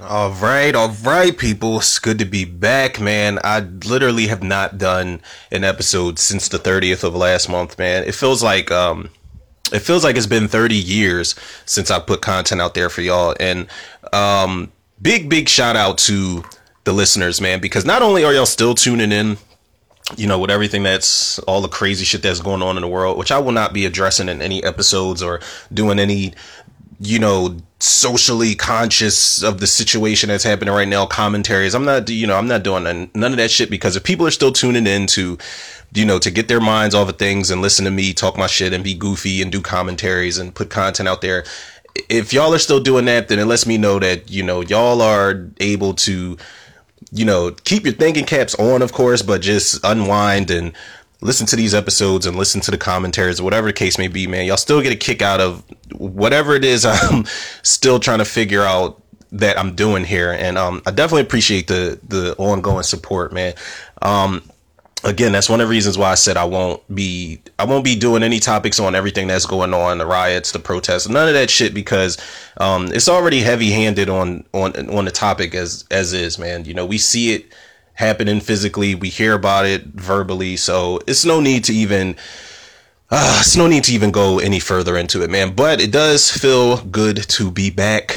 All right, all right, people. It's good to be back, man. I literally have not done an episode since the 30th of last month, man. It feels like um it feels like it's been 30 years since I put content out there for y'all. And um big big shout out to the listeners, man, because not only are y'all still tuning in you know, with everything that's all the crazy shit that's going on in the world, which I will not be addressing in any episodes or doing any, you know, socially conscious of the situation that's happening right now, commentaries. I'm not, you know, I'm not doing none of that shit because if people are still tuning in to, you know, to get their minds off of things and listen to me talk my shit and be goofy and do commentaries and put content out there, if y'all are still doing that, then it lets me know that, you know, y'all are able to, you know, keep your thinking caps on, of course, but just unwind and listen to these episodes and listen to the commentaries, or whatever the case may be, man. Y'all still get a kick out of whatever it is I'm still trying to figure out that I'm doing here. And um, I definitely appreciate the the ongoing support, man. Um, again, that's one of the reasons why I said I won't be I won't be doing any topics on everything that's going on, the riots, the protests, none of that shit because um, it's already heavy handed on on on the topic as as is, man. You know, we see it happening physically, we hear about it verbally, so it's no need to even uh, it's no need to even go any further into it, man. But it does feel good to be back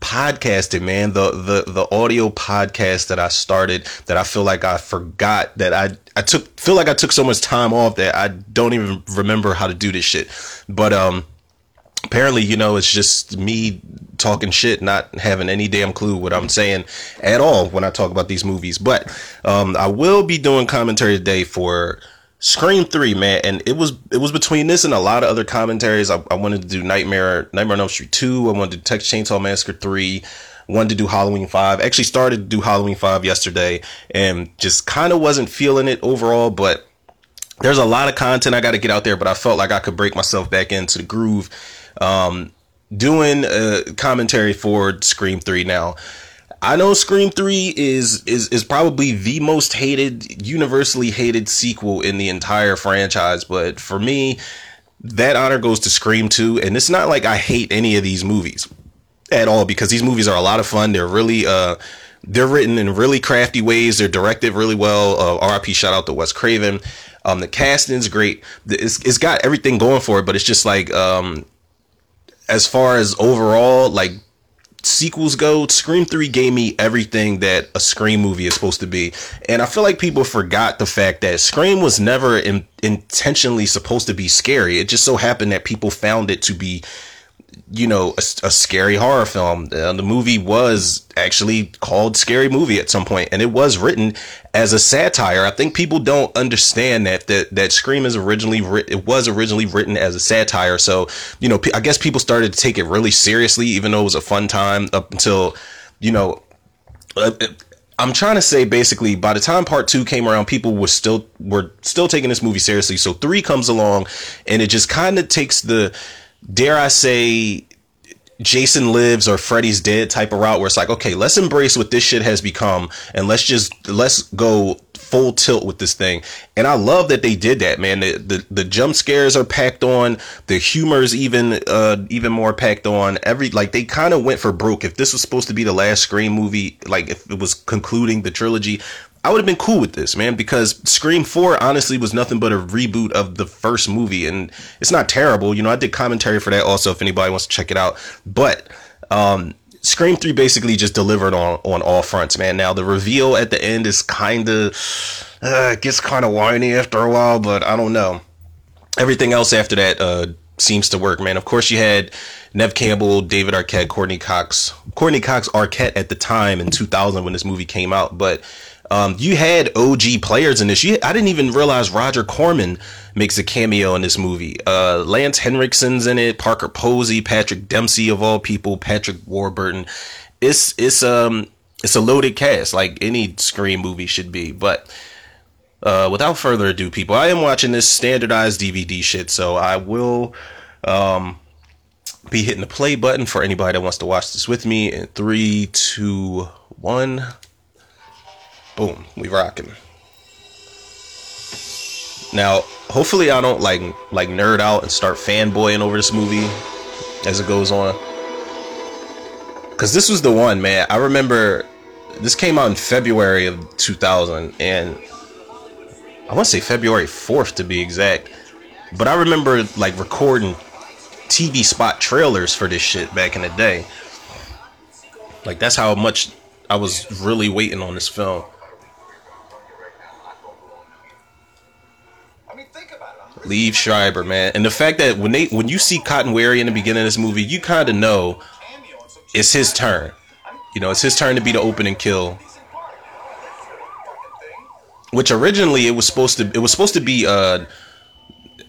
podcasting, man. The the the audio podcast that I started that I feel like I forgot that I I took feel like I took so much time off that I don't even remember how to do this shit. But um apparently, you know, it's just me talking shit, not having any damn clue what I'm saying at all when I talk about these movies. But um I will be doing commentary today for Scream Three, man, and it was it was between this and a lot of other commentaries. I, I wanted to do Nightmare Nightmare on Elm Street Two. I wanted to do Texas Chainsaw Massacre Three. Wanted to do Halloween Five. Actually started to do Halloween Five yesterday, and just kind of wasn't feeling it overall. But there's a lot of content I got to get out there. But I felt like I could break myself back into the groove. Um, doing a commentary for Scream Three now. I know Scream 3 is is is probably the most hated, universally hated sequel in the entire franchise, but for me, that honor goes to Scream 2, and it's not like I hate any of these movies at all because these movies are a lot of fun. They're really uh they're written in really crafty ways. They're directed really well. Uh, RIP shout out to Wes Craven. Um, the casting's great. It's, it's got everything going for it, but it's just like um, as far as overall like sequels go, Scream 3 gave me everything that a Scream movie is supposed to be. And I feel like people forgot the fact that Scream was never in, intentionally supposed to be scary. It just so happened that people found it to be you know, a, a scary horror film. Uh, the movie was actually called Scary Movie at some point, and it was written as a satire. I think people don't understand that that that Scream is originally it was originally written as a satire. So you know, I guess people started to take it really seriously, even though it was a fun time up until you know. Uh, I'm trying to say basically by the time part two came around, people were still were still taking this movie seriously. So three comes along, and it just kind of takes the dare I say, Jason lives or Freddy's dead type of route where it's like, okay, let's embrace what this shit has become and let's just let's go full tilt with this thing. And I love that they did that, man. The the, the jump scares are packed on, the humor's even uh even more packed on. Every like they kind of went for broke. If this was supposed to be the last Scream movie, like if it was concluding the trilogy, I would have been cool with this, man, because Scream 4 honestly was nothing but a reboot of the first movie. And it's not terrible. You know, I did commentary for that also if anybody wants to check it out. But um, Scream 3 basically just delivered on, on all fronts, man. Now, the reveal at the end is kind of, uh, gets kind of whiny after a while, but I don't know. Everything else after that uh, seems to work, man. Of course, you had Neve Campbell, David Arquette, Courteney Cox. Courteney Cox Arquette at the time in 2000 when this movie came out, but um, you had OG players in this. You, I didn't even realize Roger Corman makes a cameo in this movie. Uh, Lance Henriksen's in it. Parker Posey, Patrick Dempsey of all people, Patrick Warburton. It's it's um it's a loaded cast like any Scream movie should be. But uh, without further ado, people, I am watching this standardized DVD shit, so I will um be hitting the play button for anybody that wants to watch this with me in three, two, one. Boom, we rocking. Now, hopefully I don't like like nerd out and start fanboying over this movie as it goes on. Cause this was the one, man. I remember this came out in February of 2000, and I want to say February 4th to be exact. But I remember like recording TV spot trailers for this shit back in the day. Like that's how much I was really waiting on this film. Liev Schreiber, man, and the fact that when they when you see Cotton Weary in the beginning of this movie, you kind of know it's his turn. You know, it's his turn to be the opening kill. Which originally it was supposed to it was supposed to be uh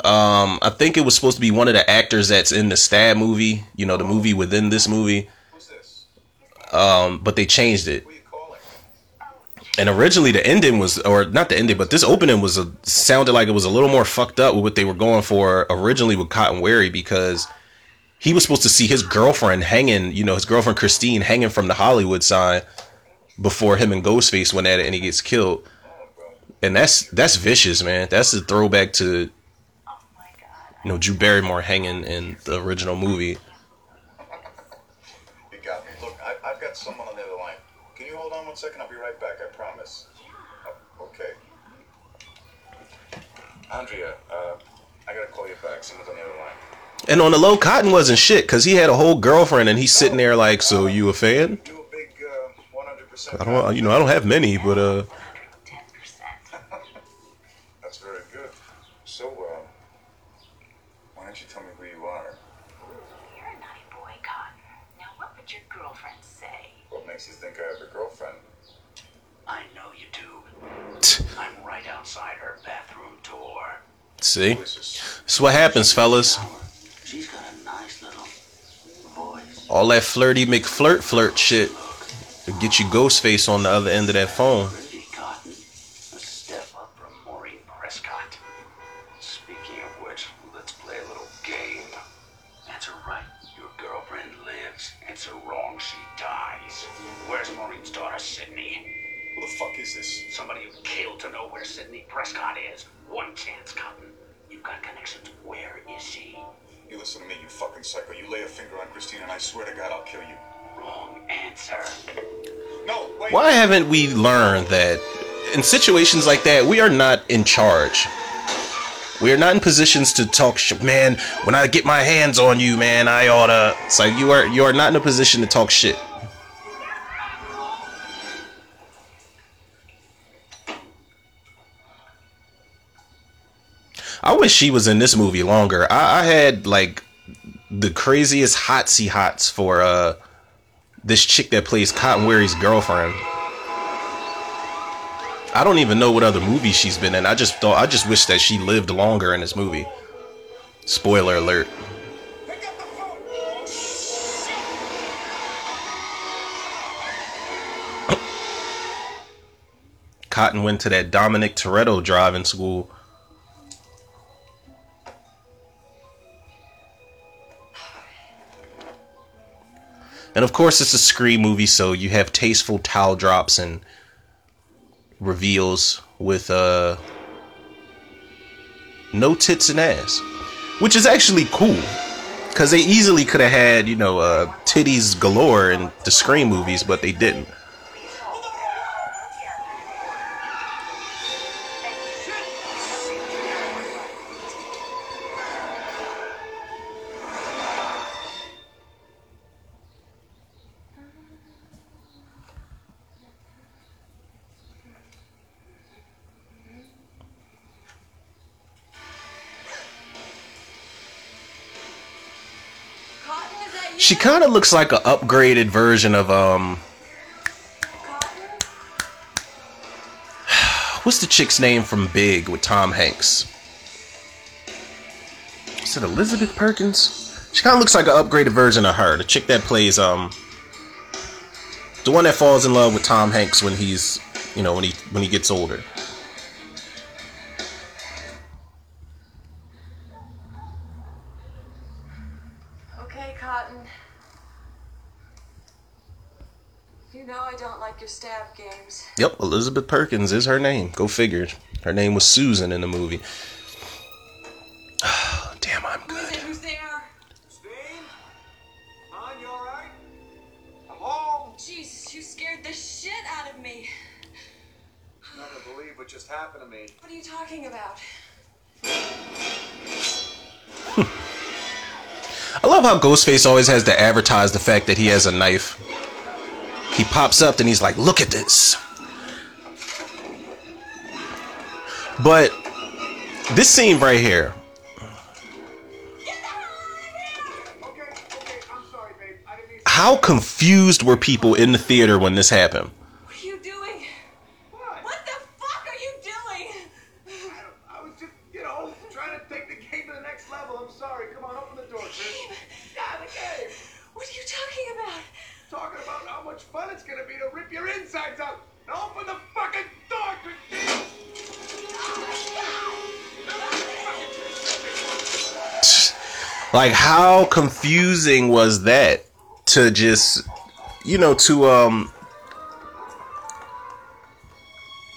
um I think it was supposed to be one of the actors that's in the Stab movie, you know, the movie within this movie. Um but they changed it. And originally the ending was or not the ending, but this opening was a sounded like it was a little more fucked up with what they were going for originally with Cotton Weary because he was supposed to see his girlfriend hanging, you know, his girlfriend Christine hanging from the Hollywood sign before him and Ghostface went at it and he gets killed. And that's that's vicious, man. That's a throwback to you know Drew Barrymore hanging in the original movie. You got me. Look, I, I've got someone on the other line. Can you hold on one second? I'll be right back. I promise. Oh, okay. Andrea, uh, I gotta call you back. Someone's on the other line. And on the low, Cotton wasn't shit because he had a whole girlfriend and he's sitting there like, so you a fan? Do a big uh, 100%. I don't, you know, I don't have many, but uh, That's very good. So, uh, why don't you tell me who you are? You're a naughty boy, Cotton. Now, what would your girlfriend say? What makes you think I have a girlfriend? I know you do. I'm right outside her bathroom door. See, this? that's what happens, fellas. All that flirty McFlirt flirt shit to get you Ghostface on the other end of that phone. Listen to me, you fucking psycho. You lay a finger on Christine, and I swear to God, I'll kill you. Wrong answer. No, wait. Why haven't we learned that in situations like that we are not in charge? We are not in positions to talk shit. Man, when I get my hands on you, man, I oughta. It's like you are you are not in a position to talk shit. She was in this movie longer. I, I had like the craziest hotsy hots for uh this chick that plays Cotton Weary's girlfriend. I don't even know what other movies she's been in. I just thought I just wish that she lived longer in this movie. Spoiler alert. Cotton went to that Dominic Toretto driving school. And of course, it's a Scream movie, so you have tasteful towel drops and reveals with uh no tits and ass, which is actually cool because they easily could have had you know uh, titties galore in the Scream movies, but they didn't. She kind of looks like an upgraded version of um. What's the chick's name from Big with Tom Hanks? Is it Elizabeth Perkins? She kind of looks like an upgraded version of her. The chick that plays um. The one that falls in love with Tom Hanks when he's, you know, when he when he gets older. Yep, Elizabeth Perkins is her name. Go figure. Her name was Susan in the movie. Oh, damn, I'm good. Who's there? Who's there? Hon, you alright? I'm home. Jesus, you scared the shit out of me. I'm not gonna believe what just happened to me. What are you talking about? I love how Ghostface always has to advertise the fact that he has a knife. He pops up and he's like, look at this. But this scene right here, Okay, okay, I'm sorry, babe. I didn't mean how confused were people in the theater when this happened? Like how confusing was that to just you know to um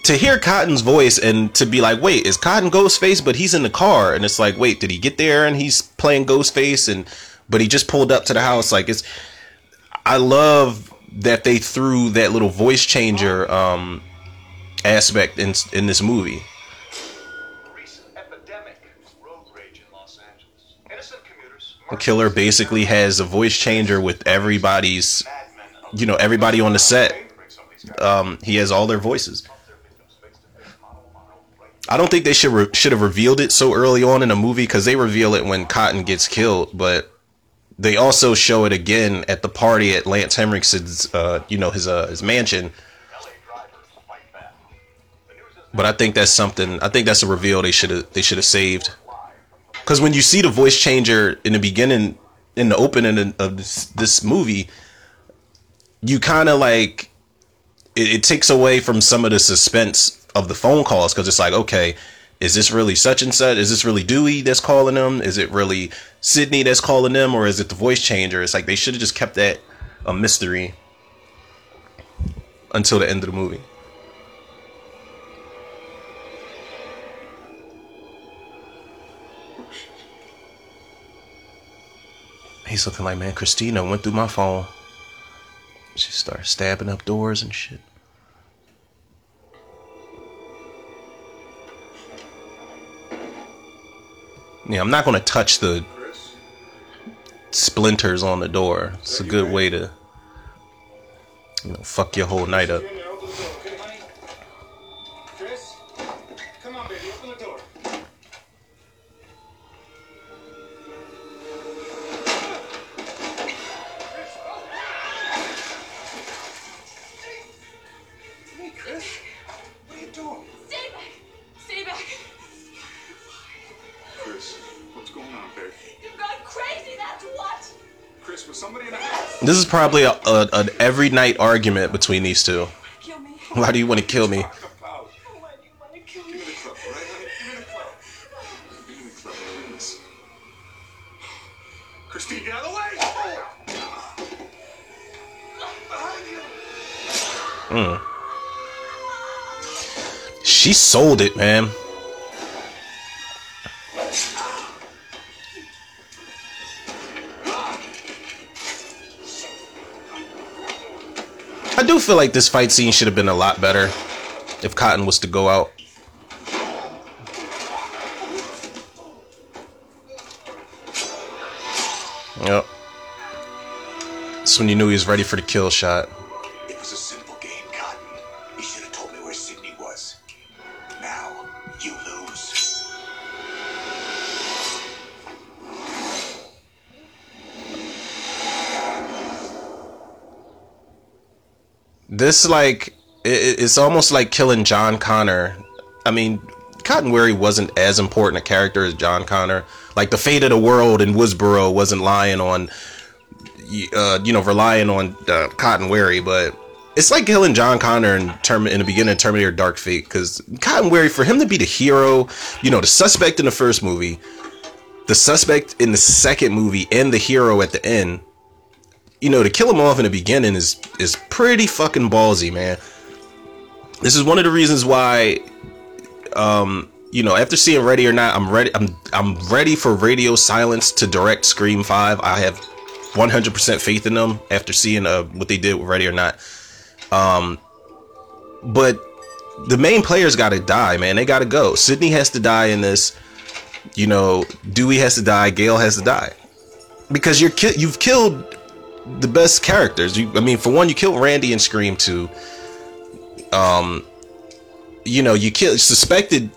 to hear Cotton's voice and to be like, wait, is Cotton Ghostface? But he's in the car, and it's like, wait, did he get there and he's playing Ghostface? And but he just pulled up to the house. Like it's, I love that they threw that little voice changer um aspect in in this movie. Killer basically has a voice changer with everybody's, you know, everybody on the set. Um, he has all their voices. I don't think they should re- should have revealed it so early on in the movie because they reveal it when Cotton gets killed, but they also show it again at the party at Lance Henriksen's, uh, you know, his uh, his mansion. But I think that's something. I think that's a reveal they should have they should have saved. Because when you see the voice changer in the beginning, in the opening of this, this movie, you kind of like it, it takes away from some of the suspense of the phone calls because it's like, okay, is this really such and such? Is this really Dewey that's calling them? Is it really Sidney that's calling them, or is it the voice changer? It's like they should have just kept that a mystery until the end of the movie. He's looking like, man, Christina went through my phone. She started stabbing up doors and shit. Yeah, I'm not gonna touch the splinters on the door. It's a good way to, you know, fuck your whole night up. This is probably a, a, an every night argument between these two. Why do you want to kill me? Christine, get out of the way! Behind! She sold it, man. I do feel like this fight scene should have been a lot better if Cotton was to go out. Yep. That's when you knew he was ready for the kill shot. This like it, it's almost like killing John Connor. I mean, Cotton Weary wasn't as important a character as John Connor. Like the fate of the world in Woodsboro wasn't lying on, uh, you know, relying on uh, Cotton Weary, but it's like killing John Connor in term in the beginning of Terminator Dark Fate because Cotton Weary for him to be the hero, you know, the suspect in the first movie, the suspect in the second movie, and the hero at the end you know, to kill him off in the beginning is is pretty fucking ballsy, man. This is one of the reasons why, um, you know, after seeing Ready or Not, I'm ready. I'm I'm ready for Radio Silence to direct Scream Five. I have 100% faith in them after seeing uh, what they did with Ready or Not. Um, but the main players got to die, man. They got to go. Sidney has to die in this. You know, Dewey has to die. Gail has to die because you're ki- you've killed the best characters. You, I mean, for one, you killed Randy in Scream Two. Um, you know, you killed suspected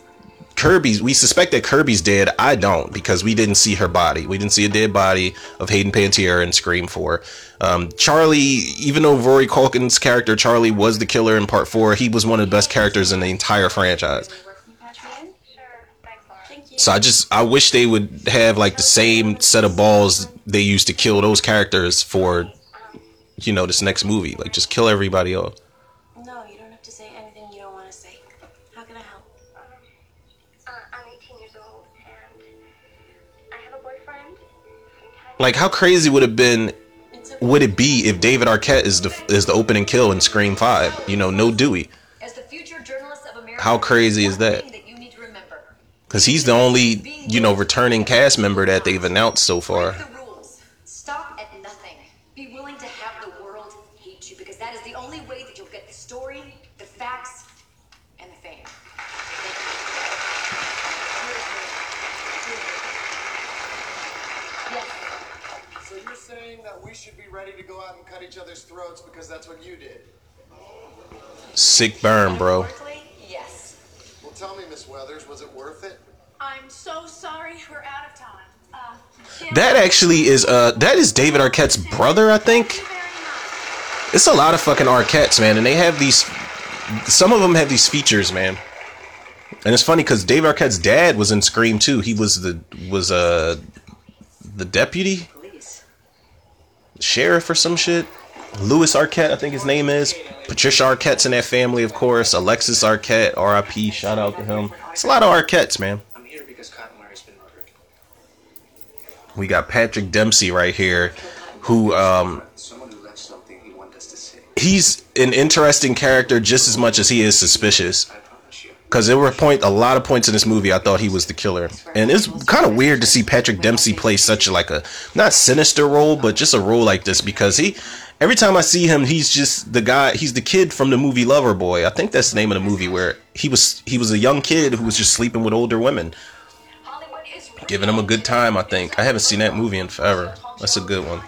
Kirby's. We suspect that Kirby's dead. I don't because we didn't see her body. We didn't see a dead body of Hayden Panettiere in Scream Four. Um, Charlie, even though Rory Culkin's character Charlie was the killer in Part Four, he was one of the best characters in the entire franchise. So I just I wish they would have like the same set of balls they used to kill those characters for, you know, this next movie. Like just kill everybody off. No, you don't have to say anything you don't want to say. How can I help? Uh, I'm 18 years old and I have a boyfriend. Like how crazy would it have been would it be if David Arquette is the is the opening kill in Scream Five? You know, no Dewey, As the future journalist of America, How crazy is one that? thing that you need to remember. Because he's the only you know returning cast member that they've announced so far. Break the rules. Stop at nothing. Be willing to have the world hate you because that is the only way that you'll get the story, the facts, and the fame. Yes. So you're saying that we should be ready to go out and cut each other's throats because that's what you did? Sick burn, bro. Metaphorically, Yes. Well, tell me, Miss Weathers, was it worth it? I'm so sorry. We're out of time. Uh, That actually is uh that is David Arquette's brother, I think. thank you very much. It's a lot of fucking Arquettes, man, and they have these. Some of them have these features, man. And it's funny because David Arquette's dad was in Scream too. He was the was uh the deputy Please. sheriff or some shit. Lewis Arquette, I think his name is. Patricia Arquette's in that family, of course. Alexis Arquette, R.I.P. Shout out to him. It's a lot of Arquettes, man. I'm here because Cotton Weary's been murdered. We got Patrick Dempsey right here, who um Someone who left something he wanted us to see. he's an interesting character just as much as he is suspicious. I promise you. Because there were point a lot of points in this movie I thought he was the killer, and it's kind of weird to see Patrick Dempsey play such like a not sinister role, but just a role like this because he every time I see him, he's just the guy. He's the kid from the movie Lover Boy. I think that's the name of the movie where he was he was a young kid who was just sleeping with older women, giving him a good time. I think I haven't seen that movie in forever. That's a good one.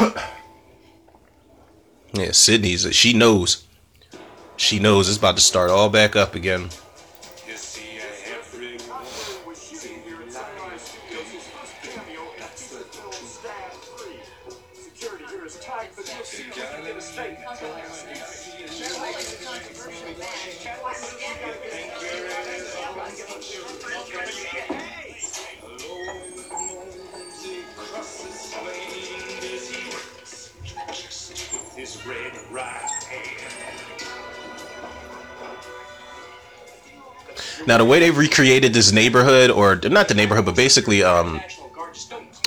Yeah, Sidney's she knows. She knows it's about to start all back up again. Now the way they've recreated this neighborhood, or not the neighborhood, but basically, um, National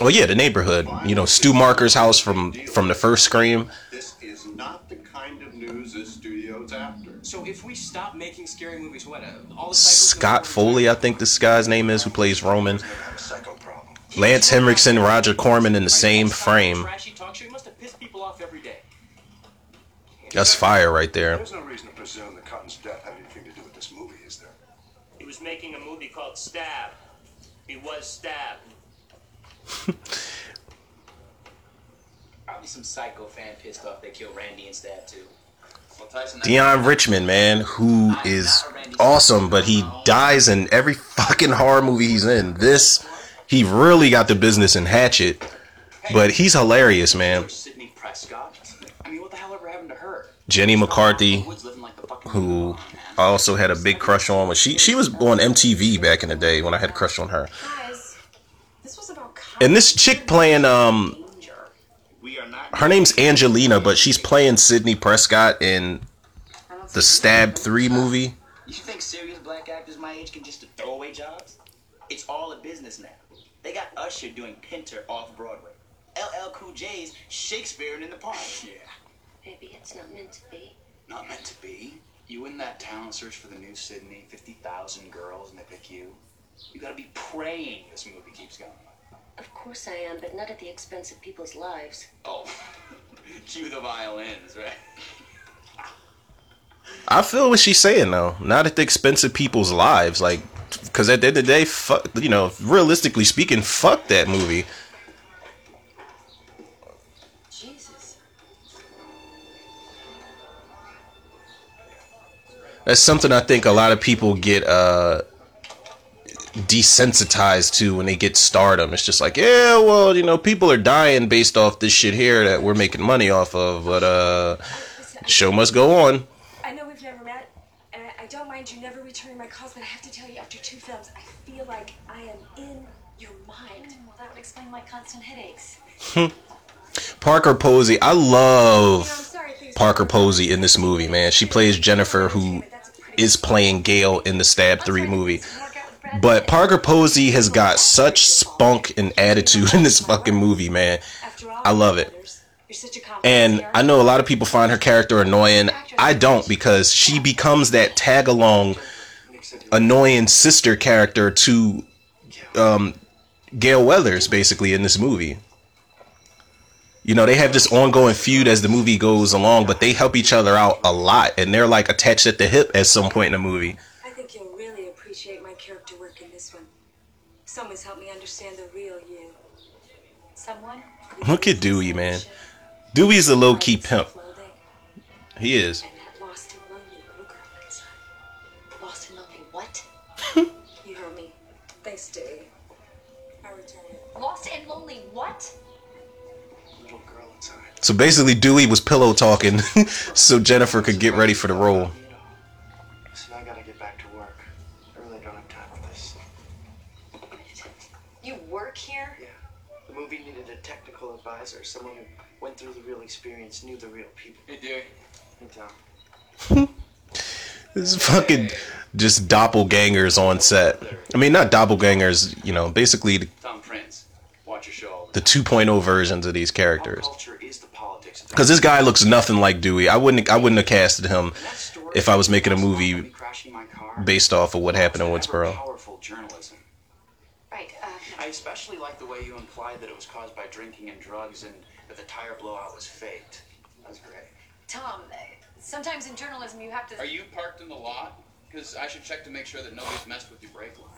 well, yeah, the neighborhood. You know, Stu Macher's house from from the first Scream. This is not the kind of news this studio's after. So if we stop making scary movies, what? Uh, all the Scott Foley, I think this guy's name is, who plays Roman. have a psycho problem. Lance Henriksen, Roger Corman in the same frame. Trashy talk show. You must have pissed people off every day. That's fire right there. There's no reason to presume that Cotton's death had anything to do with this movie, is there? He was making a movie called Stab. He was stabbed. Probably some psycho fan pissed off they killed Randy and Stab too. Well, Deon Richmond, man, who is awesome, but he dies in every fucking horror movie he's in. This, he really got the business in Hatchet, but he's hilarious, man. Sidney Prescott. I mean, what the hell ever happened to her? Jenny McCarthy, Woods living like the fucking who I also had a big crush on. When she she was on MTV back in the day when I had a crush on her. Guys, this was about And this chick playing um danger. we are not. her name's Angelina, but she's playing Sidney Prescott in the Stab 3 movie. You think serious black actors my age can just throw away jobs? It's all a business now. They got Usher doing Pinter off Broadway. LL Cool J's Shakespeare in the Park. Yeah. Maybe it's not meant to be. Not meant to be. You in that talent search for the new Sidney, 50,000 girls, and they pick you. You gotta be praying this movie keeps going. Of course I am, but not at the expense of people's lives. Oh, cue the violins, right? I feel what she's saying though. Not at the expense of people's lives, like, because at the end of the day, fuck, you know, realistically speaking, fuck that movie. That's something I think a lot of people get uh desensitized to when they get stardom. It's just like, yeah, well, you know, people are dying based off this shit here that we're making money off of, but uh show must go on. I know we've never met, and I, I don't mind you never returning my calls, but I have to tell you, after two films, I feel like I am in your mind. Well, that would explain my constant headaches. Parker Posey, I You know, I'm love Parker Posey in this movie, man. She plays Jennifer who is playing Gail in the Stab 3 movie. But Parker Posey has got such spunk and attitude in this fucking movie, man. I love it. You're such a confident And. I know a lot of people find her character annoying. I don't because she becomes that tag along annoying sister character to um, Gail Weathers basically in this movie. You know, they have this ongoing feud as the movie goes along, but they help each other out a lot and they're like attached at the hip at some point in the movie. I think you'll really appreciate my character work in this one. Someone's helped me understand the real you. Someone? Look at Dewey, man. Dewey's a low key pimp. He is. So basically, Dewey was pillow talking so Jennifer could get ready for the role. Listen, I gotta get back to work. I really don't have time for this. You work here? Yeah. The movie needed a technical advisor, someone who went through the real experience, knew the real people. Hey, Dewey. Hey, Tom. This is fucking just doppelgangers on set. I mean, not doppelgangers, you know, basically the, Tom Prinze. Watch your show. the 2.0 versions of these Pop characters. culture is the politics of Because this guy looks nothing like Dewey. I wouldn't, I wouldn't have casted him if I was making a movie crashing my car. based off of what happened in Woodsboro. Powerful journalism. Right, uh, I especially like the way you implied that it was caused by drinking and drugs and that the tire blowout was faked. That was great. Tom, uh, sometimes in journalism you have to. Are you parked in the lot? Because I should check to make sure that nobody's messed with your brake line.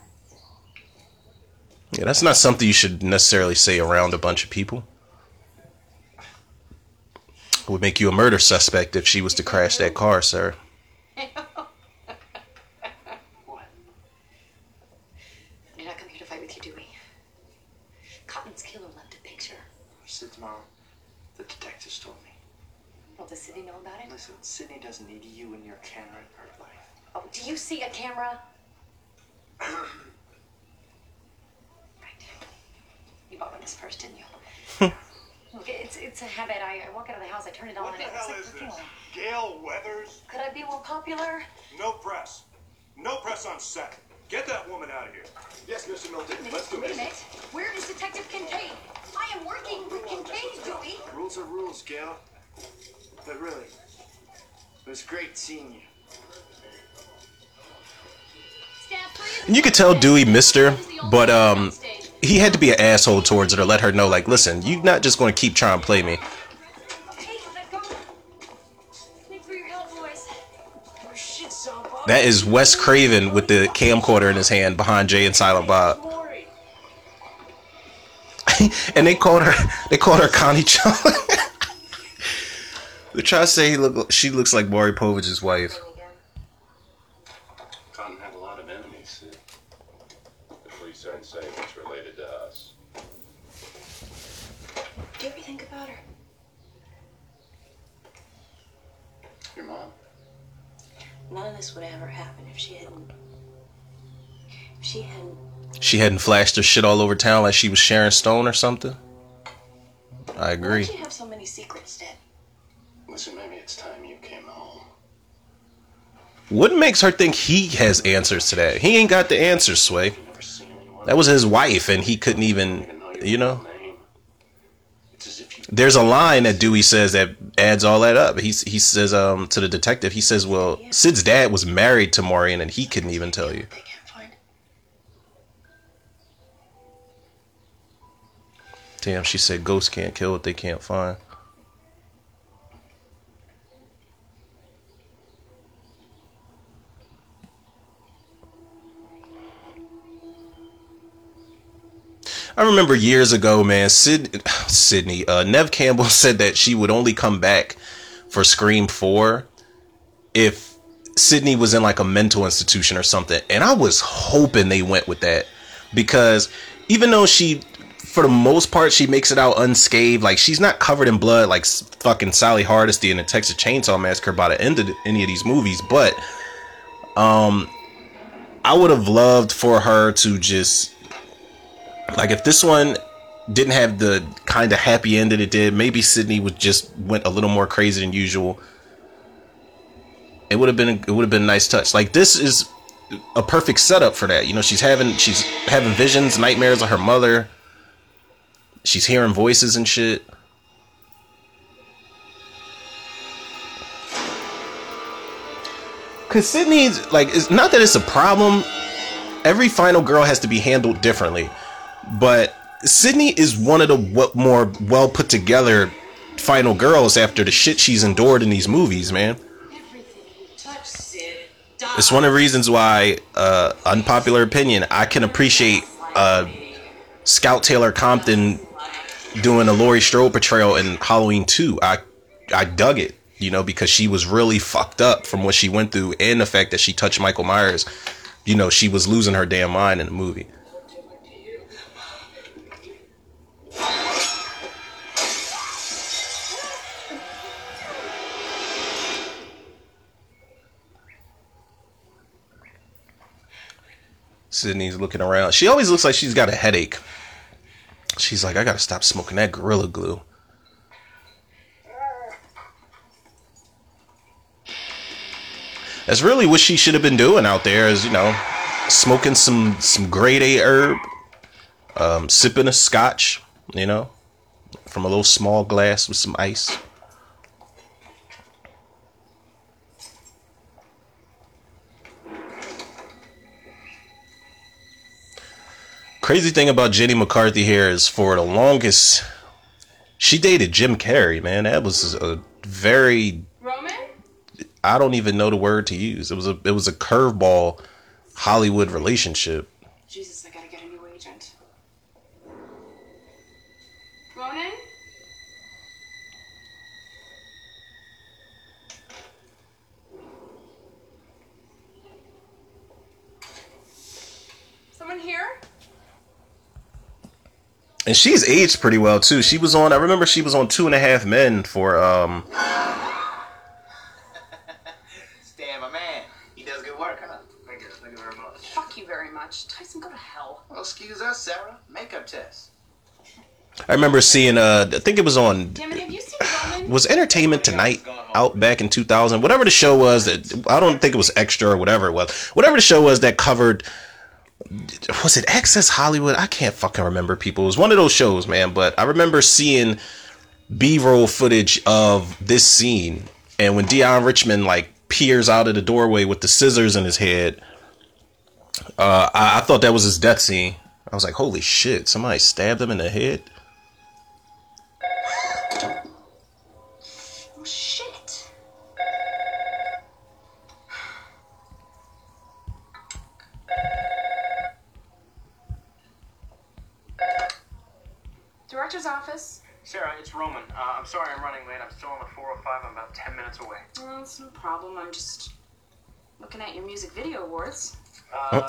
Yeah, that's not something you should necessarily say around a bunch of people. It would make you a murder suspect if she was to crash that car, sir. What? Did I come here to fight with you, Dewey? Cotton's killer left a picture. Sid tomorrow. The detectives told me. Will the city know about it? Listen, Sidney doesn't need you and your camera in her life. Oh, do you see a camera? right. You bought me this first, didn't you? Look, it's it's a habit. I, I walk out of the house, I turn it on. What the and hell it's is like, this? okay, Gail Weathers? Could I be more popular? No press. No press on set. Get that woman out of here. Yes, Mr. Milton. Let's do Wait a this. Where is Detective Kincaid? I am working with Kincaid, Dewey. Rules are rules, Gail. But really, it was great seeing you. Stab three And you could tell Dewey missed her, but um, he had to be an asshole towards her to let her know, like, listen, you're not just going to keep trying to play me. Hey, let go. Thanks for your help, boys. Shit, son. Bob. That is Wes Craven with the camcorder in his hand behind Jay and Silent Bob. And they called her, they called her Connie Chung. They're trying to say he look, she looks like Maury Povich's wife. Cotton had a lot of enemies. Sid. The police aren't saying it's related to us. Do you ever think about her? Your mom? None of this would ever happen if she hadn't. If she hadn't. She hadn't flashed her shit all over town like she was Sharon Stone or something. I agree. Why agree. did you have so many secrets, Dad? Listen, maybe it's time you came home. What makes her think he has answers to that? He ain't got the answers, Sway. Never seen anyone. That was his wife, and he couldn't even, even know your you know. There's a line that Dewey says that adds all that up. He he says um to the detective, he says, "Well, Sid's dad was married to Maureen, and he couldn't even tell you." Damn, she said ghosts can't kill what they can't find. I remember years ago, man, Sid, Sidney, uh, Neve Campbell said that she would only come back for Scream 4 if Sidney was in like a mental institution or something. And I was hoping they went with that because even though she, for the most part, she makes it out unscathed, like she's not covered in blood like fucking Sally Hardesty in the Texas Chainsaw Massacre by the end of any of these movies, but um, I would have loved for her to just like if this one didn't have the kind of happy end that it did, maybe Sidney would just went a little more crazy than usual. It would have been it would have been a nice touch. Like this is a perfect setup for that. You know, she's having she's having visions, nightmares of her mother. She's hearing voices and shit. Cause Sidney's like it's not that it's a problem. Every final girl has to be handled differently. But Sidney is one of the more well put together final girls after the shit she's endured in these movies, man. It's one of the reasons why, uh, unpopular opinion, I can appreciate uh, Scout Taylor Compton doing a Laurie Strode portrayal in Halloween 2. I I dug it, you know, because she was really fucked up from what she went through and the fact that she touched Michael Myers. You know, she was losing her damn mind in the movie. Sidney's looking around. She always looks like she's got a headache. She's like, I gotta stop smoking that Gorilla Glue. That's really what she should have been doing out there is, you know, smoking some some grade A herb, um, sipping a scotch, you know, from a little small glass with some ice. Crazy thing about Jenny McCarthy here is for the longest, she dated Jim Carrey, man. That was a very Roman? I don't even know the word to use. It was a it was a curveball Hollywood relationship. Jesus, I gotta get a new agent. Roman? Someone here? And she's aged pretty well too. She was on I remember she was on Two and a Half Men for um Stan, my man. He does good work, huh? Thank you. Thank you very much. Fuck you very much. Tyson, go to hell. Well, excuse us, Sarah. Makeup test. I remember seeing uh I think it was on Damn it, have you seen Roman? was Entertainment Tonight out back in 2000 whatever the show was that I don't think it was extra or whatever it was whatever the show was that covered was it Access Hollywood? I can't fucking remember people. It was one of those shows man but I remember seeing b-roll footage of this scene and when Deon Richmond like peers out of the doorway with the scissors in his head uh I, I thought that was his death scene. I was like holy shit somebody stabbed him in the head Oh, shit. Director's office. Sarah, it's Roman. Uh, I'm sorry I'm running late. I'm still on the 405. I'm about 10 minutes away. Oh, it's no problem. I'm just looking at your music video awards. Uh,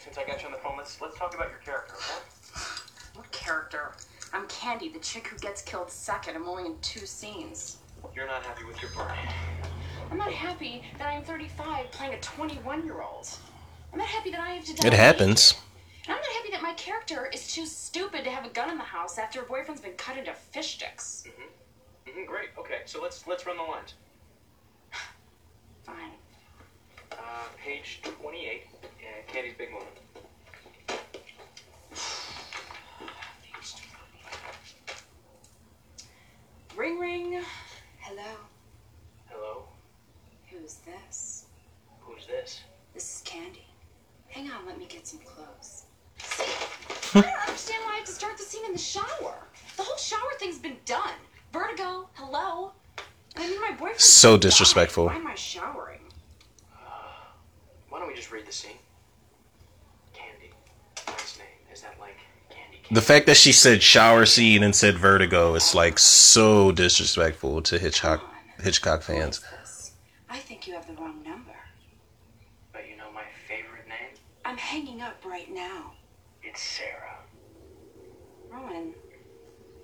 since I got you on the phone, let's let's talk about your character, okay? What character? I'm Candy, the chick who gets killed second. I'm only in two scenes. You're not happy with your part. I'm not happy that I'm 35 playing a 21 year old. I'm not happy that I have to die. it happens And I'm not happy that my character is too stupid to have a gun in the house after her boyfriend's been cut into fish sticks. hmm great. Okay, so let's let's run the lines. Fine. Uh, page 28, uh, Candy's big moment. Ring ring. Hello. Hello? Who's this? Who's this? This is Candy. Hang on, let me get some clothes. I don't understand why I have to start the scene in the shower. The whole shower thing's been done. Vertigo. Hello. I mean, my boyfriend. So disrespectful. Why am I showering? Why don't we just read the scene? Candy. Nice name. Is that like Candy? The fact that she said shower scene and said vertigo is like so disrespectful to Hitchcock Hitchcock fans. I think you have the wrong number. But you know my favorite name? I'm hanging up right now. It's Sarah. Roman,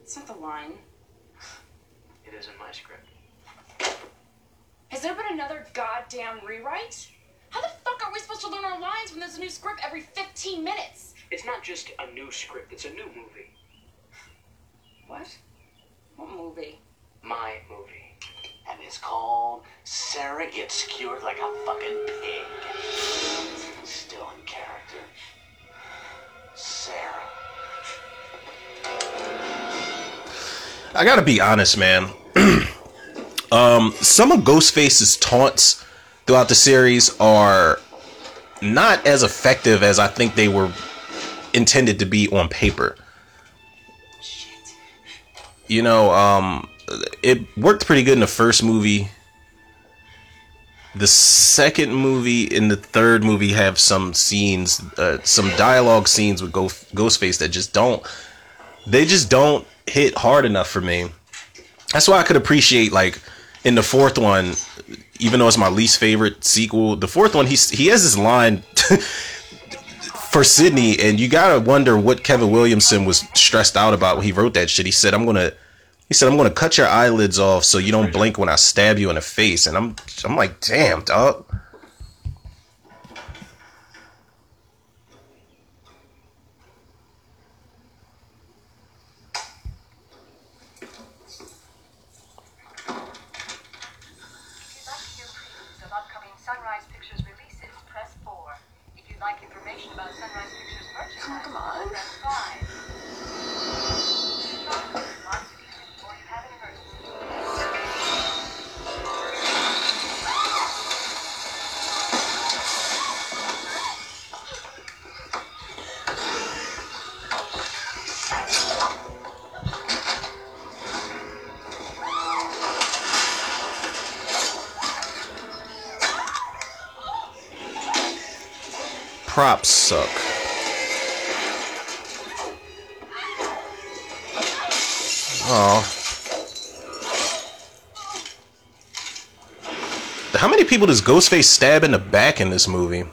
it's not the line. It is in my script. Has there been another goddamn rewrite? How the fuck are we supposed to learn our lines when there's a new script every 15 minutes? It's not just a new script, it's a new movie. What? What movie? My movie. And it's called Sarah Gets Skewered Like a Fucking Pig. Still in character. Sarah. I gotta be honest, man. um, some of Ghostface's taunts throughout the series are not as effective as I think they were intended to be on paper. You know, um, it worked pretty good in the first movie. The second movie and the third movie have some scenes, uh, some dialogue scenes with Ghost, Ghostface that just don't, they just don't hit hard enough for me. That's why I could appreciate like in the fourth one, even though it's my least favorite sequel, the fourth one he's he has this line for Sidney, and you gotta wonder what Kevin Williamson was stressed out about when he wrote that shit. He said, "I'm gonna." He said, "I'm gonna cut your eyelids off so you don't blink when I stab you in the face." And I'm, I'm like, "Damn, dog." Props suck. Oh. How many people does Ghostface stab in the back in this movie?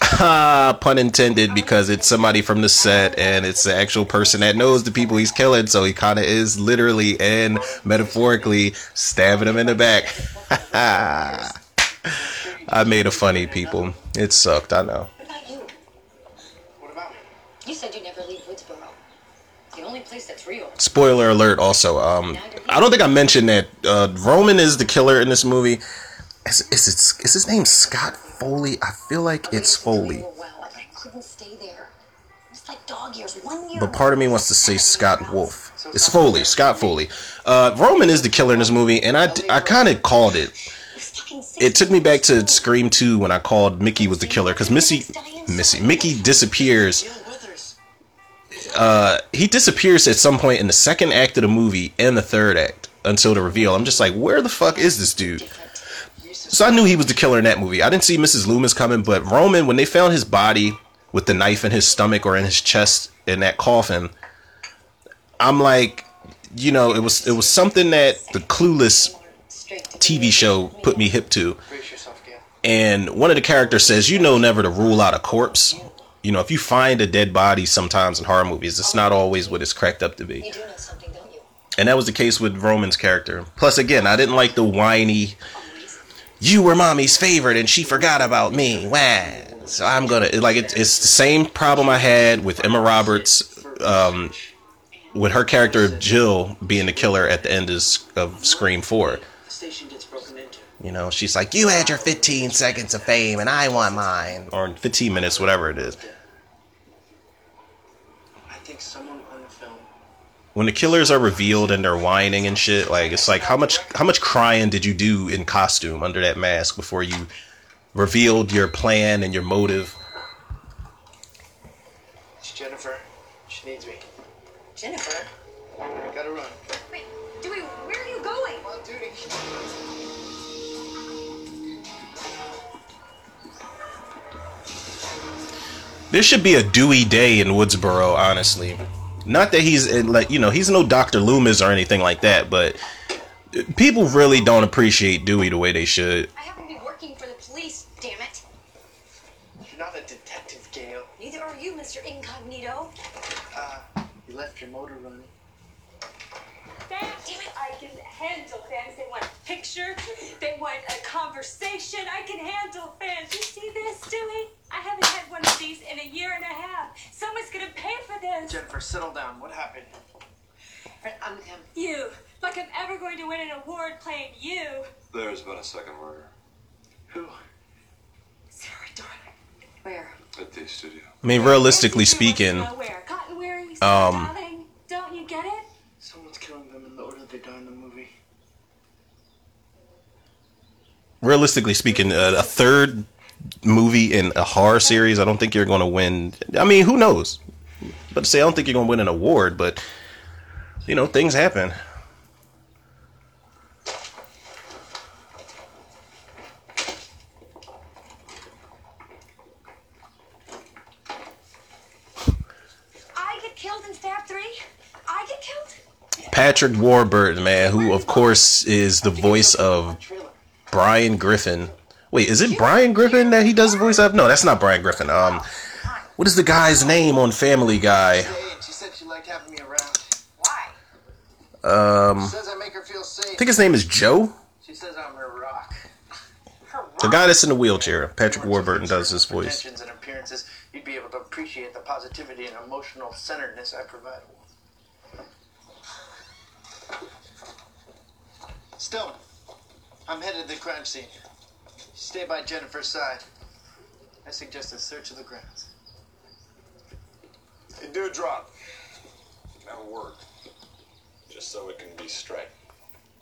Ah, pun intended, because it's somebody from the set and it's the actual person that knows the people he's killing, so he kind of is literally and metaphorically stabbing them in the back. I made a funny, people. It sucked, I know. What about you? What about me? You said you'd never leave Woodsboro. The only place that's real. Spoiler alert, also. Um, I don't think I mentioned that uh, Roman is the killer in this movie. Is, is, it, is his name Scott Foley? I feel like it's Foley. Well, I couldn't stay there. It's like dog years. One year. But part of me wants to say Scott Wolf. It's Foley, Scott Foley. Uh, Roman is the killer in this movie, and I, I kind of called it. It took me back to Scream 2 when I called Mickey was the killer, because Missy, Missy, Mickey disappears. Uh, he disappears at some point in the second act of the movie and the third act until the reveal. I'm just like, where the fuck is this dude? So I knew he was the killer in that movie. I didn't see Mrs. Loomis coming, but Roman, when they found his body with the knife in his stomach or in his chest in that coffin, I'm like, you know, it was it was something that the Clueless TV show put me hip to. Brace yourself, Gail. And one of the characters says, you know, never to rule out a corpse. You know, if you find a dead body sometimes in horror movies, it's not always what it's cracked up to be. You do know something, don't you? And that was the case with Roman's character. Plus, again, I didn't like the whiny, you were mommy's favorite and she forgot about me. Wah. So I'm gonna, like, it, it's the same problem I had with Emma Roberts, um, with her character of Jill being the killer at the end of, of Scream 4. The station gets broken into. You know, she's like, you had your 15 seconds of fame and I want mine. Or 15 minutes, whatever it is. I think someone on the film when the killers are revealed and they're whining and shit, like it's like how much how much crying did you do in costume under that mask before you revealed your plan and your motive? It's Jennifer. She needs me. Jennifer. There should be a Dewey Day in Woodsboro, honestly. Not that he's in, like you know he's no Doctor Loomis or anything like that, but people really don't appreciate Dewey the way they should. I happen to be working for the police, damn it. You're not a detective, Gail. Neither are you, Mr. Incognito. Uh, you left your motor running. Damn it, I can handle fans. They want a picture, they want a conversation. I can handle fans. You see this, Dewey? I haven't had one of these in a year and a half. Someone's gonna pay for this. Jennifer, settle down. What happened? I'm him. You. Like I'm ever going to win an award playing you. There's been a second murder Who? Sarah, darling. Where? at the studio. I mean, realistically speaking, Nowhere. Cotton Weary, Sarah, um, darling. Don't you get it? Someone's killing them in the order they die in the movie. realistically speaking, uh, a third movie in a horror series, I don't think you're going to win. I mean, who knows? But to say I don't think you're going to win an award, but you know, things happen. I get killed in Stab 3? I get killed? Patrick Warburton, man, who of course is the voice of Brian Griffin. Wait, is it Brian Griffin that he does the voice of? No, that's not Brian Griffin. Um, what is the guy's name on Family Guy? Hey, and she said she liked having me around. Why? Um, I make her feel safe. I think his name is Joe. She says I'm her rock. The guy that's in the wheelchair. Patrick Warburton does his voice. And appearances, you'd be able to appreciate the positivity and emotional centeredness I provide. Stone, I'm headed to the crime scene. Stay by Jennifer's side. I suggest a search of the grounds. Hey, Dewdrop. Now work. Just so it can be straight.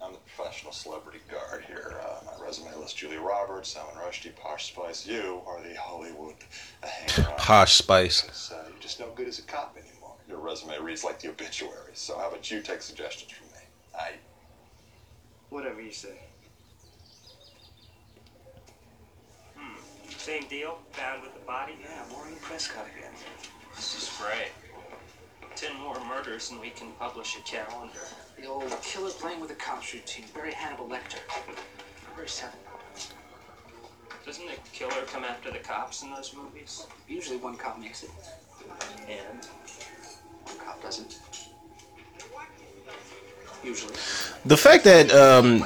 I'm the professional celebrity guard here. Uh, my resume lists Julia Roberts, Salman Rushdie, Posh Spice. You are the Hollywood hanger. Posh Spice. Uh, you're just no good as a cop anymore. Your resume reads like the obituary. So how about you take suggestions from me? I Whatever you say. Same deal? bound with the body? Yeah, Maureen Prescott again. This is great. Ten more murders and we can publish a calendar. The old killer playing with the cops routine. Very Hannibal Lecter. Very seven. Doesn't the killer come after the cops in those movies? Usually one cop makes it. And One cop doesn't. Usually. The fact that um,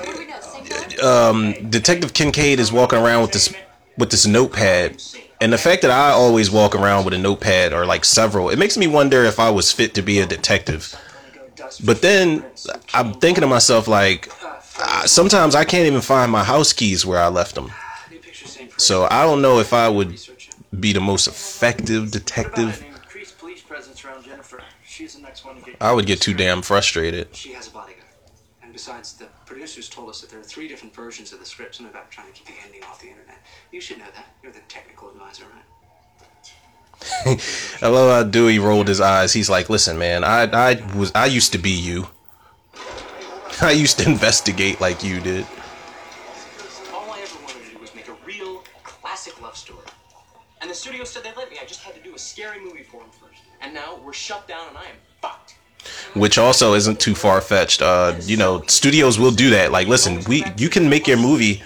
um, Detective Kincaid is walking around with this with this notepad, and the fact that I always walk around with a notepad or like several, it makes me wonder if I was fit to be a detective. But then I'm thinking to myself like, sometimes I can't even find my house keys where I left them. So I don't know if I would be the most effective detective. I would get too damn frustrated. She has a bodyguard. And besides, the producers told us that there are three different versions of the script, and about trying to keep the ending off the internet. You should know that. You're the technical advisor, right? I love how Dewey rolled his eyes. He's like, "Listen, man, I I was I used to be you. I used to investigate like you did." All I ever wanted to do was make a real classic love story. And the studio said they'd let me. I just had to do a scary movie for them first. And now we're shut down and I am fucked. Which also isn't too far fetched. Uh, you know, studios will do that. Like, listen, we you can make your movie.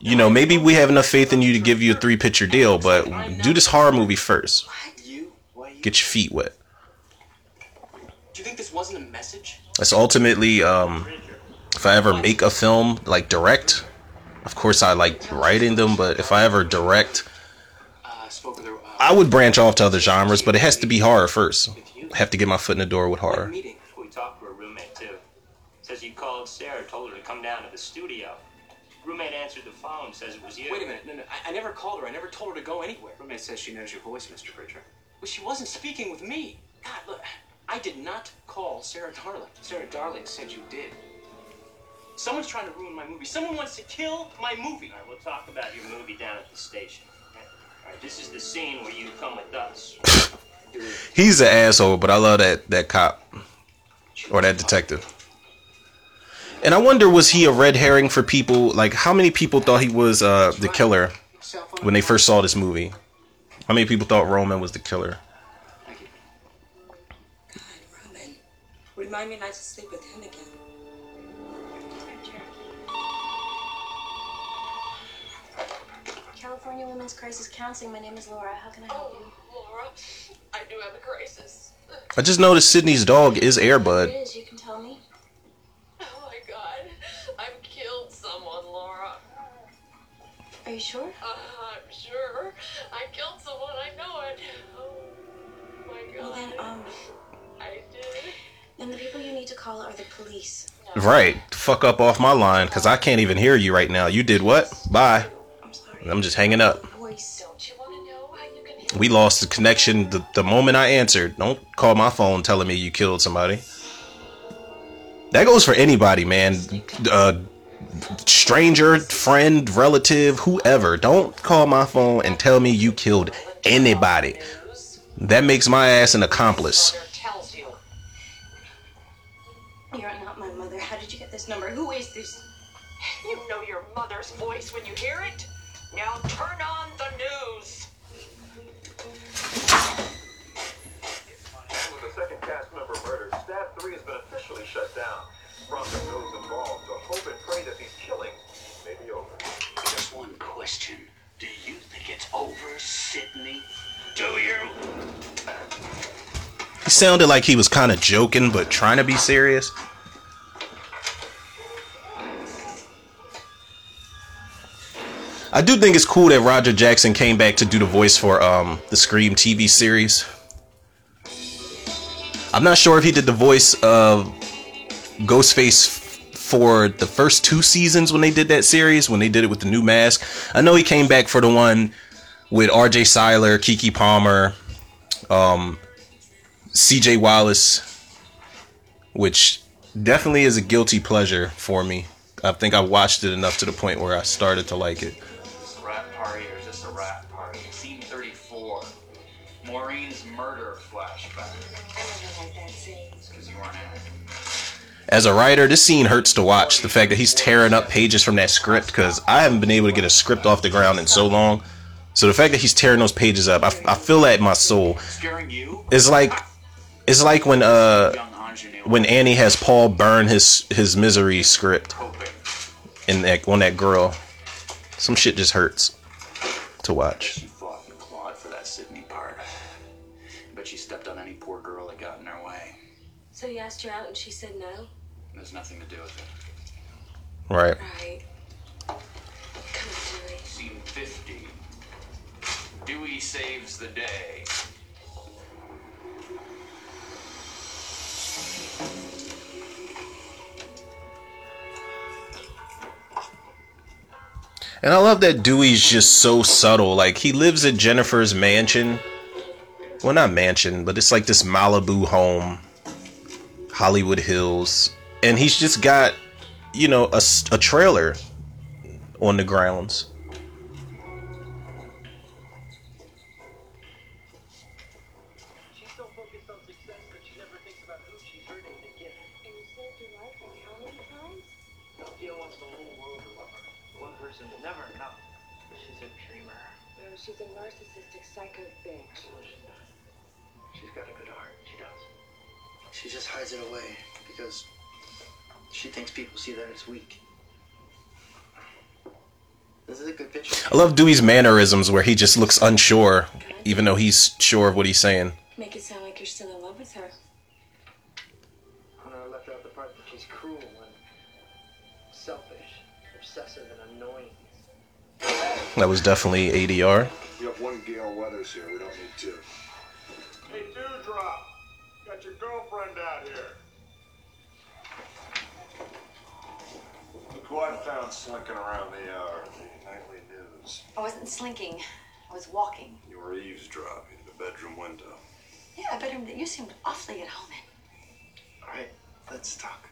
You know, maybe we have enough faith in you to give you a three picture deal, but do this horror movie first. Get your feet wet. Do you think this wasn't a message? That's ultimately, um, if I ever make a film, like direct, of course I like writing them, but if I ever direct, Uh, spoke with her. Uh, I would branch off to other genres, but it has to be horror first. I have to get my foot in the door with horror. we talked to her roommate too. Says you called Sarah, told her to come down to the studio. Roommate answered the phone, says it was you. Wait a minute. No, no. I, I never called her. I never told her to go anywhere. Roommate says she knows your voice, Mr. Bridger. But she wasn't speaking with me. God, look. I did not call call Sarah Darling. Sarah Darling said you did. Someone's trying to ruin my movie. Someone wants to kill my movie. All right, we'll talk about your movie down at the station. All right, this is the scene where you come with us. He's an asshole, but I love that that cop or that detective. And I wonder, was he a red herring for people? Like, how many people thought he was uh, the killer when they first saw this movie? How many people thought Roman was the killer? Roman. Remind me not to sleep with him again. California Women's Crisis Counseling. My name is Laura. How can I help you? Laura, I do have a crisis. I just noticed Sidney's dog is What Airbud. it is, you can tell me. Oh my god, I've killed someone, Laura. Are you sure? Uh, I'm sure. I killed someone, I know it. Oh my god. Well then, um, I did. then the people you need to call are the police. Right. Fuck up off my line, because I can't even hear you right now. You did what? Bye. I'm just hanging up. We lost the connection the, the moment I answered. Don't call my phone telling me you killed somebody. That goes for anybody, man. Uh, stranger, friend, relative, whoever. Don't call my phone and tell me you killed anybody. That makes my ass an accomplice. You're not my mother. How did you get this number? Who is this? You know your mother's voice when you hear it? Now turn on the news. With the second cast member murdered, Stab 3 has been officially shut down. Prompting those involved to hope and pray that these killings may be over. Just one question. Do you think it's over, Sidney? Do you? He sounded like he was kind of joking, but trying to be serious. I do think it's cool that Roger Jackson came back to do the voice for um, the Scream TV series. I'm not sure if he did the voice of Ghostface for the first two seasons when they did that series, when they did it with the new mask. I know he came back for the one with RJ Cyler, Keke Palmer, um, CJ Wallace, which definitely is a guilty pleasure for me. I think I watched it enough to the point where I started to like it. As a writer, this scene hurts to watch. The fact that he's tearing up pages from that script, because I haven't been able to get a script off the ground in so long. So the fact that he's tearing those pages up, I, I feel that in my soul. Scaring you? It's like, it's like when uh, when Annie has Paul burn his his misery script, in that on that girl. Some shit just hurts to watch. She fought clawed for that Sidney part. But she stepped on any poor girl that got in her way. So you asked her out and she said no? There's nothing to do with it. Right. Right. Come on, Dewey. Scene 50. Dewey saves the day. And I love that Dewey's just so subtle. Like he lives at Jennifer's mansion. Well, not mansion, but it's like this Malibu home, Hollywood Hills, and he's just got, you know, a trailer on the grounds. Thinks people see that as weak. This is a good picture. I love Dewey's mannerisms where he just looks unsure, even though he's sure of what he's saying. Make it sound like you're still in love with her. And I left out the part that she's cruel and selfish, obsessive, and annoying. That was definitely ADR. We have one Gale Weathers here. We don't need two. Hey, Dewdrop! Got your girlfriend out here. Who I found slinking around the, uh, the nightly news. I wasn't slinking. I was walking. You were eavesdropping in the bedroom window. Yeah, a bedroom that you seemed awfully at home in. Alright, let's talk.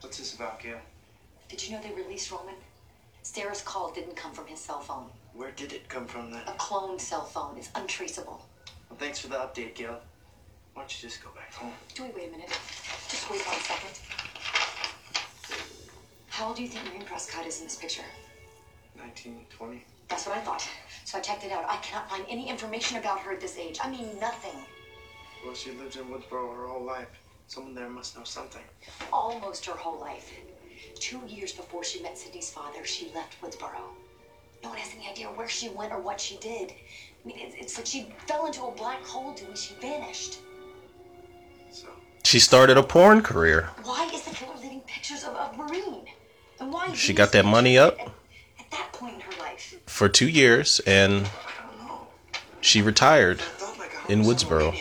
What's this about, Gail? Did you know they released Roman? Sarah's call didn't come from his cell phone. Where did it come from then? A cloned cell phone. It's untraceable. Well, thanks for the update, Gil. Why don't you just go back home? Dewey, wait a minute. Just wait one second. How old do you think Maureen Prescott is in this picture? 19, 20? That's what I thought. So I checked it out. I cannot find any information about her at this age. I mean, nothing. Well, she lived in Woodsboro her whole life. Someone there must know something. Almost her whole life. Two years before she met Sidney's father, she left Woodsboro. No one has any idea where she went or what she did. I mean, it's, it's like she fell into a black hole, Dewey. She vanished. So, She started a porn career. Why is the killer leaving pictures of, of Maureen? And why She got that money up at that point in her life? for two years and she retired oh in Woodsboro.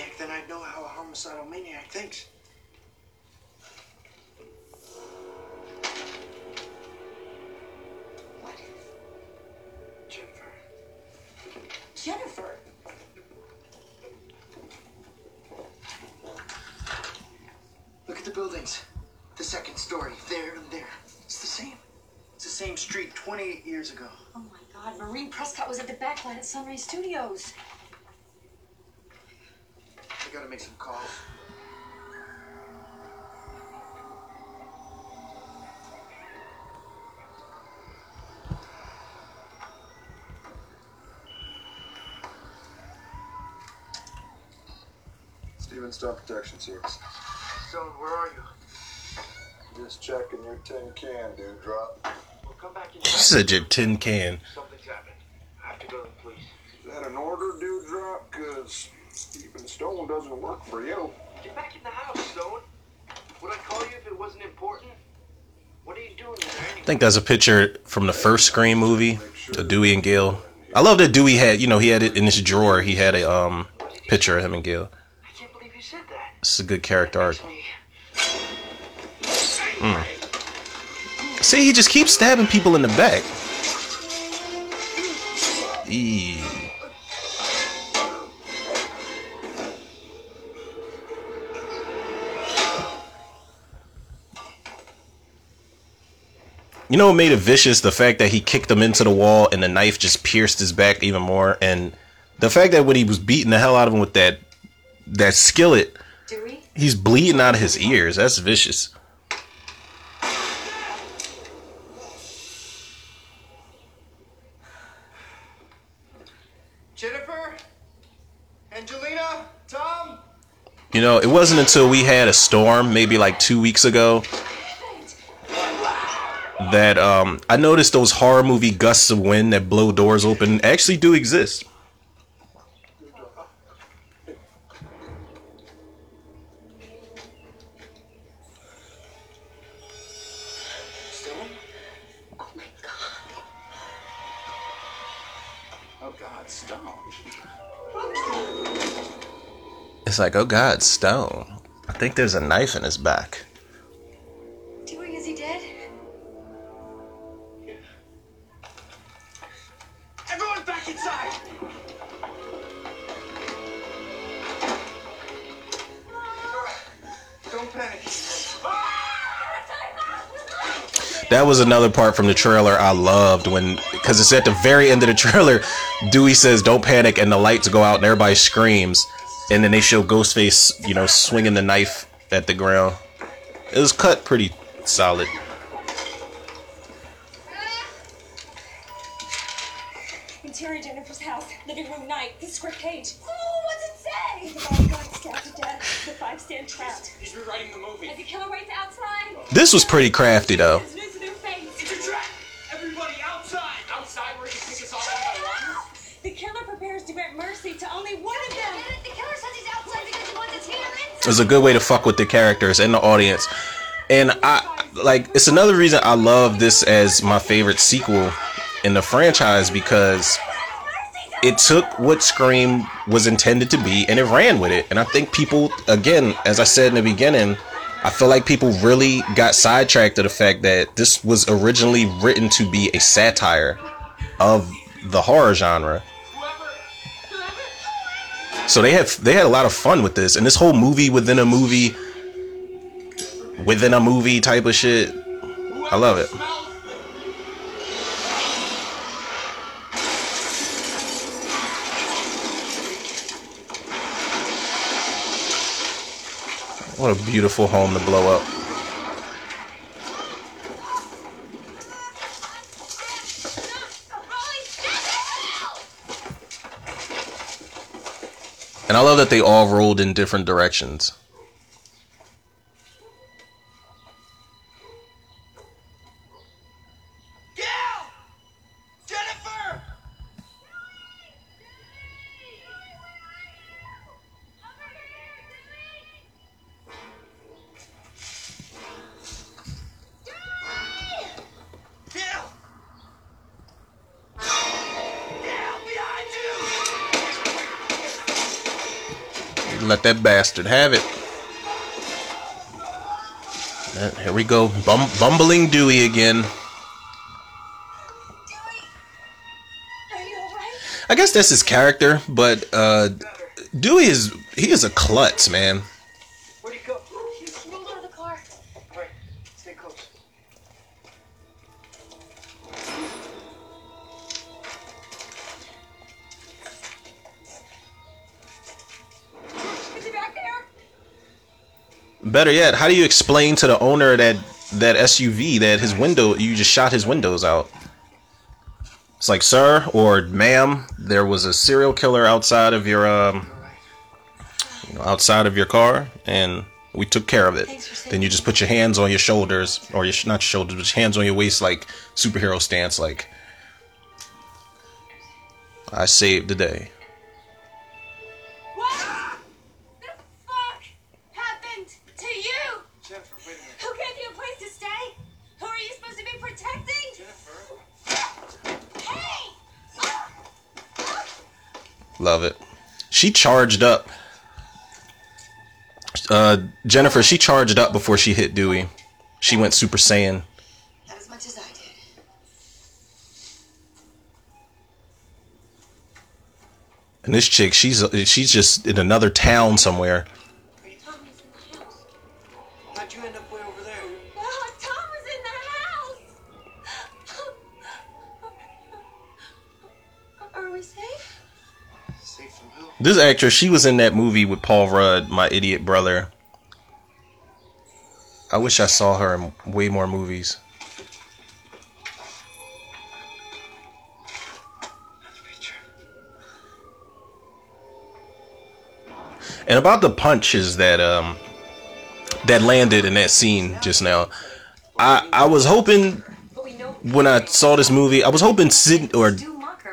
28 years ago. Oh my God, Maureen Prescott was at the backlight at Sunrise Studios. I gotta make some calls. Steven Stone Protection Service. Stone, where are you? Just checking your tin can, Dewdrop. Well, come back in. She said tin can. Something's happened. I have to go to the police. Is that an order, Dewdrop? Cause Steven Stone doesn't work for you. Get back in the house, Stone. Would I call you if it wasn't important? What are you doing in there I think that's a picture from the first Scream movie, of Dewey and Gale. I love that Dewey had, you know, he had it in his drawer. He had a um picture of him and Gale. I can't believe you said that. It's a good character arc. Mm. See, he just keeps stabbing people in the back. Eee. You know what made it vicious? The fact that he kicked him into the wall and the knife just pierced his back even more, and the fact that when he was beating the hell out of him with that that skillet, he's bleeding out of his ears. That's vicious. Jennifer? Angelina? Tom? You know, it wasn't until we had a storm, maybe like two weeks ago, that um, I noticed those horror movie gusts of wind that blow doors open actually do exist. It's like, oh God, Stone. I think there's a knife in his back. Dewey, is he dead? Everyone back inside! Don't panic. That was another part from the trailer I loved when, because it's at the very end of the trailer, Dewey says, "Don't panic," and the lights go out and everybody screams, and then they show Ghostface, you know, swinging the knife at the ground. It was cut pretty solid. Interior Jennifer's house, living room night, the script page. Oh, what's it say? The body got stabbed to death. The five stand trapped. He's rewriting the movie. As the killer waits outside. This was pretty crafty though. It a good way to fuck with the characters and the audience. And I like it's another reason I love this as my favorite sequel in the franchise because it took what Scream was intended to be and it ran with it. And I think people again, as I said in the beginning, I feel like people really got sidetracked to the fact that this was originally written to be a satire of the horror genre. So they have they had a lot of fun with this, and this whole movie within a movie, within a movie type of shit. I love it. What a beautiful home to blow up. And I love that they all rolled in different directions. Let that bastard have it. And here we go. Bum- bumbling Dewey again. I guess that's his character, but uh, Dewey is he is a klutz, man. Better yet, how do you explain to the owner of that that SUV that his window you just shot his windows out? It's like, sir or ma'am, there was a serial killer outside of your um, you know, outside of your car, and we took care of it. Then you just put your hands on your shoulders, or your not your shoulders, but your hands on your waist, like superhero stance, like I saved the day. Love it. She charged up. Uh, Jennifer, she charged up before she hit Dewey. She went Super Saiyan. Not as much as I did. And this chick, she's she's just in another town somewhere. This actress, she was in that movie with Paul Rudd, My Idiot Brother. I wish I saw her in way more movies. And about the punches that um that landed in that scene just now, I I was hoping when I saw this movie, I was hoping Sid or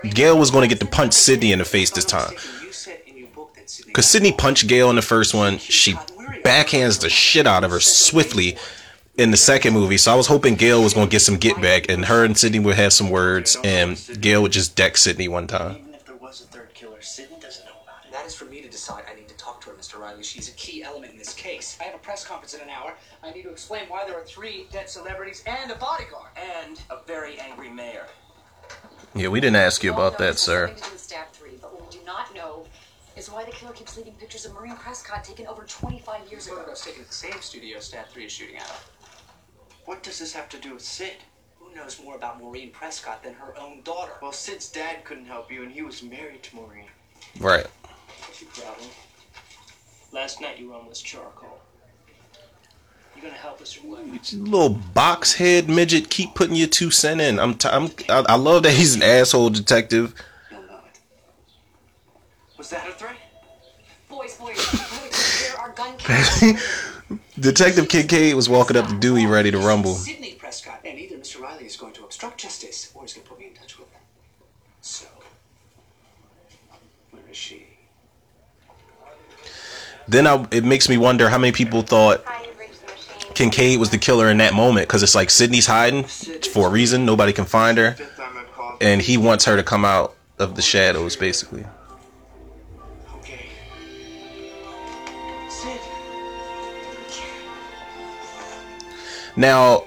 Gail was going to get to punch Sidney in the face this time. Because Sidney punched Gail in the first one, she backhands the shit out of her swiftly in the second movie. So I was hoping Gail was going to get some get back, and her and Sidney would have some words, and Gail would just deck Sidney one time. If there was a third killer, Sidney doesn't know about it. That is for me to decide. I need to talk to her, Mr. Riley. She's a key element in this case. I have a press conference in an hour. I need to explain why there are three dead celebrities and a bodyguard. And a very angry mayor. Yeah, we didn't ask you about that, sir. Nothing to do with Stab 3, but we do not know is why the killer keeps leaving pictures of Maureen Prescott taken over 25 years ago. Photographs taken at the same studio Stab 3 is shooting at. What does this have to do with Sid? Who knows more about Maureen Prescott than her own daughter? Well, Sid's dad couldn't help you, and he was married to Maureen. Right. What's your problem? Last night you were almost this charcoal. You gonna help us or what? Little box head midget, keep putting your two cent in. I'm, t- I'm I, I love that he's an asshole detective. Was that a threat? Boys, boys, boys, where are gun? Detective Kincaid was walking up to Dewey ready to rumble. Sidney Prescott. And either Mr. Riley is going to obstruct justice or he's going to put me in touch with her. So, where is she? Then I, it makes me wonder how many people thought Kincaid was the killer in that moment because it's like Sidney's hiding for a reason. Nobody can find her, and he wants her to come out of the shadows, basically. Now,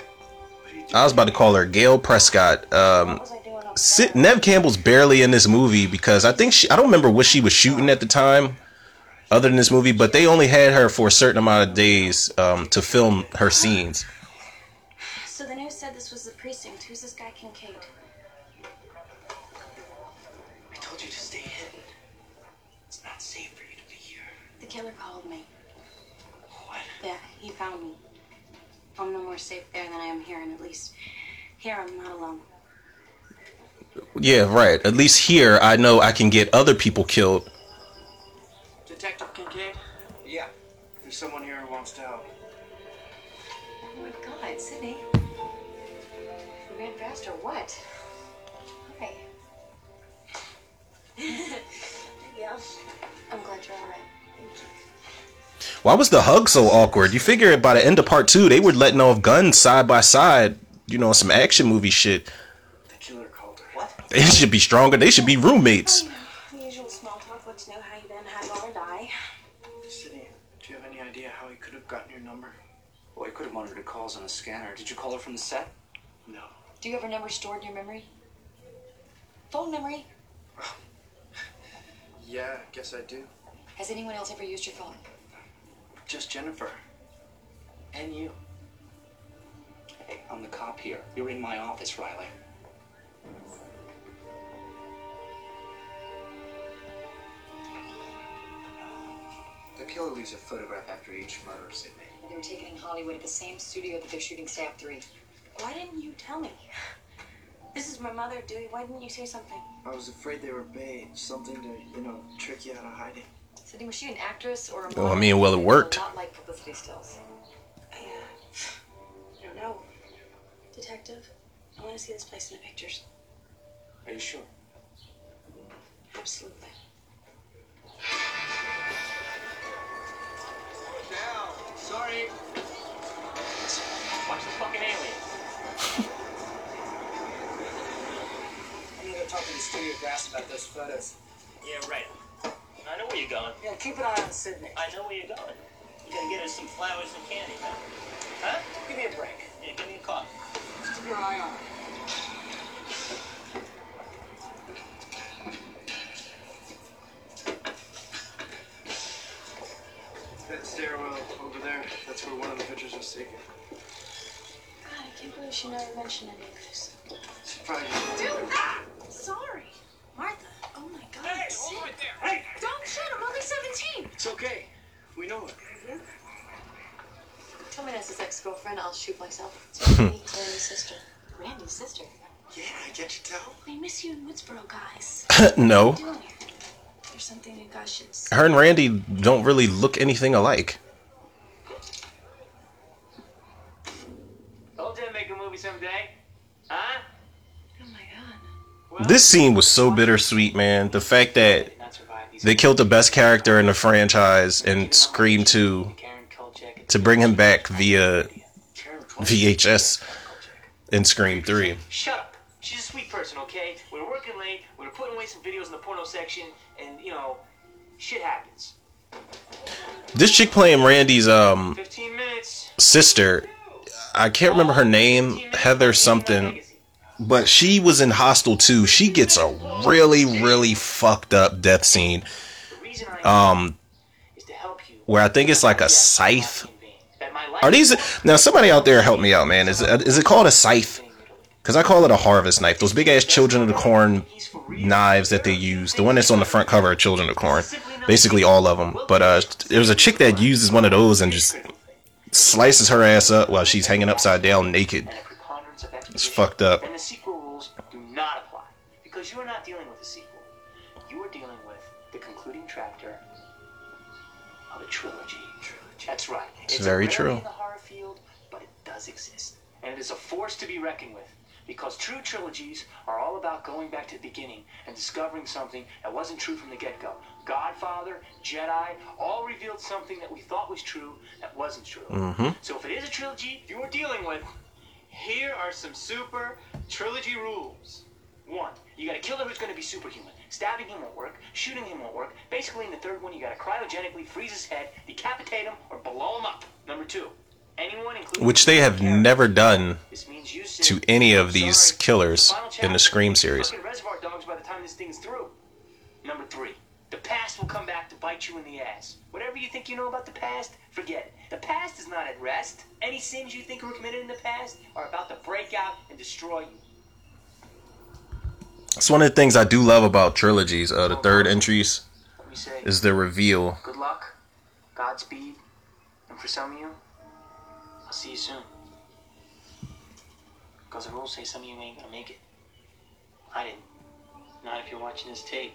I was about to call her Gail Prescott. Um, Neve Campbell's barely in this movie because I think she, I don't remember what she was shooting at the time, other than this movie, but they only had her for a certain amount of days um, to film her scenes. So the news said this was the precinct. Who's this guy Kincaid? I told you to stay hidden. It's not safe for you to be here. The killer called me. What? Yeah, he found me. I'm no more safe there than I am here, and at least here I'm not alone. Yeah, right. At least here, I know I can get other people killed. Detective Kincaid? Yeah. There's someone here who wants to help. Oh my god, Sidney. You ran fast or what? Hi. yeah. I'm glad you're alright. Why was the hug so awkward? You figure by the end of part two, they were letting off guns side by side. You know, some action movie shit. The killer called her. What? They should be stronger. They should be roommates. The usual small talk. Let's know how you been, how or die. Sidney, do you have any idea how he could have gotten your number? Well, I could have monitored calls on a scanner. Did you call her from the set? No. Do you have her number stored in your memory? Phone memory? Yeah, I guess I do. Has anyone else ever used your phone? Just Jennifer. And you. Hey, I'm the cop here. You're in my office, Riley. The killer leaves a photograph after each murder, Sidney. They were taken in Hollywood at the same studio that they're shooting Stab 3. Why didn't you tell me? This is my mother, Dewey. Why didn't you say something? I was afraid they were bait. Something to, you know, trick you out of hiding. Sidney, was she an actress or a Well, I model? mean, well, it worked. Not like publicity stills. I, uh, I don't know. Detective, I want to see this place in the pictures. Are you sure? Absolutely. Sorry. Watch the fucking alien. I'm gonna talk to the studio brass about those photos. Yeah, right. I know where you're going. Yeah, keep an eye on Sidney. I know where you're going. You gotta get her some flowers and candy, man. Huh? Give me a break. Yeah, give me a call. Just keep your eye on her. That stairwell over there, that's where one of the pictures was taken. God, I can't believe she never mentioned any of this. Surprise. Dude, ah! sorry. Martha, my god. Hey, hold it there. Hey! Don't shoot, I'm only 17. It's okay. We know it. Tell me that's his ex-girlfriend, I'll shoot myself. It's Randy's sister. Randy's sister? Yeah, can't you tell? I miss you in Woodsboro, guys. no. What are you doing here? There's something you guys should see. Her and Randy don't really look anything alike. Told you to make a movie someday. Huh? This scene was so bittersweet, man. The fact that they killed the best character in the franchise and Scream 2 to bring him back via VHS in Scream 3. Shut up. She's a sweet person, okay? We were working late. We were putting away some videos in the porno section, and you know, shit happens. This chick playing Randy's um sister, I can't remember her name, Heather something, but she was in Hostel 2. She gets a really, really fucked up death scene. Um, where I think it's like a scythe. Are these now? Somebody out there help me out, man. Is is it called a scythe? Because I call it a harvest knife. Those big ass Children of the Corn knives that they use. The one that's on the front cover of Children of the Corn. Basically all of them. But uh, there was a chick that uses one of those and just slices her ass up while she's hanging upside down naked. It's fucked up. And the sequel rules do not apply because you are not dealing with a sequel. You are dealing with the concluding chapter of a trilogy. That's right. It's a very true. in the horror field, but it does exist, and it is a force to be reckoned with. Because true trilogies are all about going back to the beginning and discovering something that wasn't true from the get-go. Godfather, Jedi, all revealed something that we thought was true that wasn't true. Mm-hmm. So if it is a trilogy you are dealing with, here are some super trilogy rules. One, you got a killer who's going to be superhuman. Stabbing him won't work. Shooting him won't work. Basically, in the third one, you got to cryogenically freeze his head, decapitate him, or blow him up. Number two, anyone, including Which they have never done to any of these killers in the Scream series. reservoir dogs by the time this thing's through. Number three, the past will come back to bite you in the ass. Whatever you think you know about the past, forget it. The past is not at rest. Any sins you think were committed in the past are about to break out and destroy you. It's one of the things I do love about trilogies. Uh, the third entries say, is the reveal. good luck, Godspeed, and for some of you, I'll see you soon. Because the rules say some of you ain't gonna make it. I didn't. Not if you're watching this tape.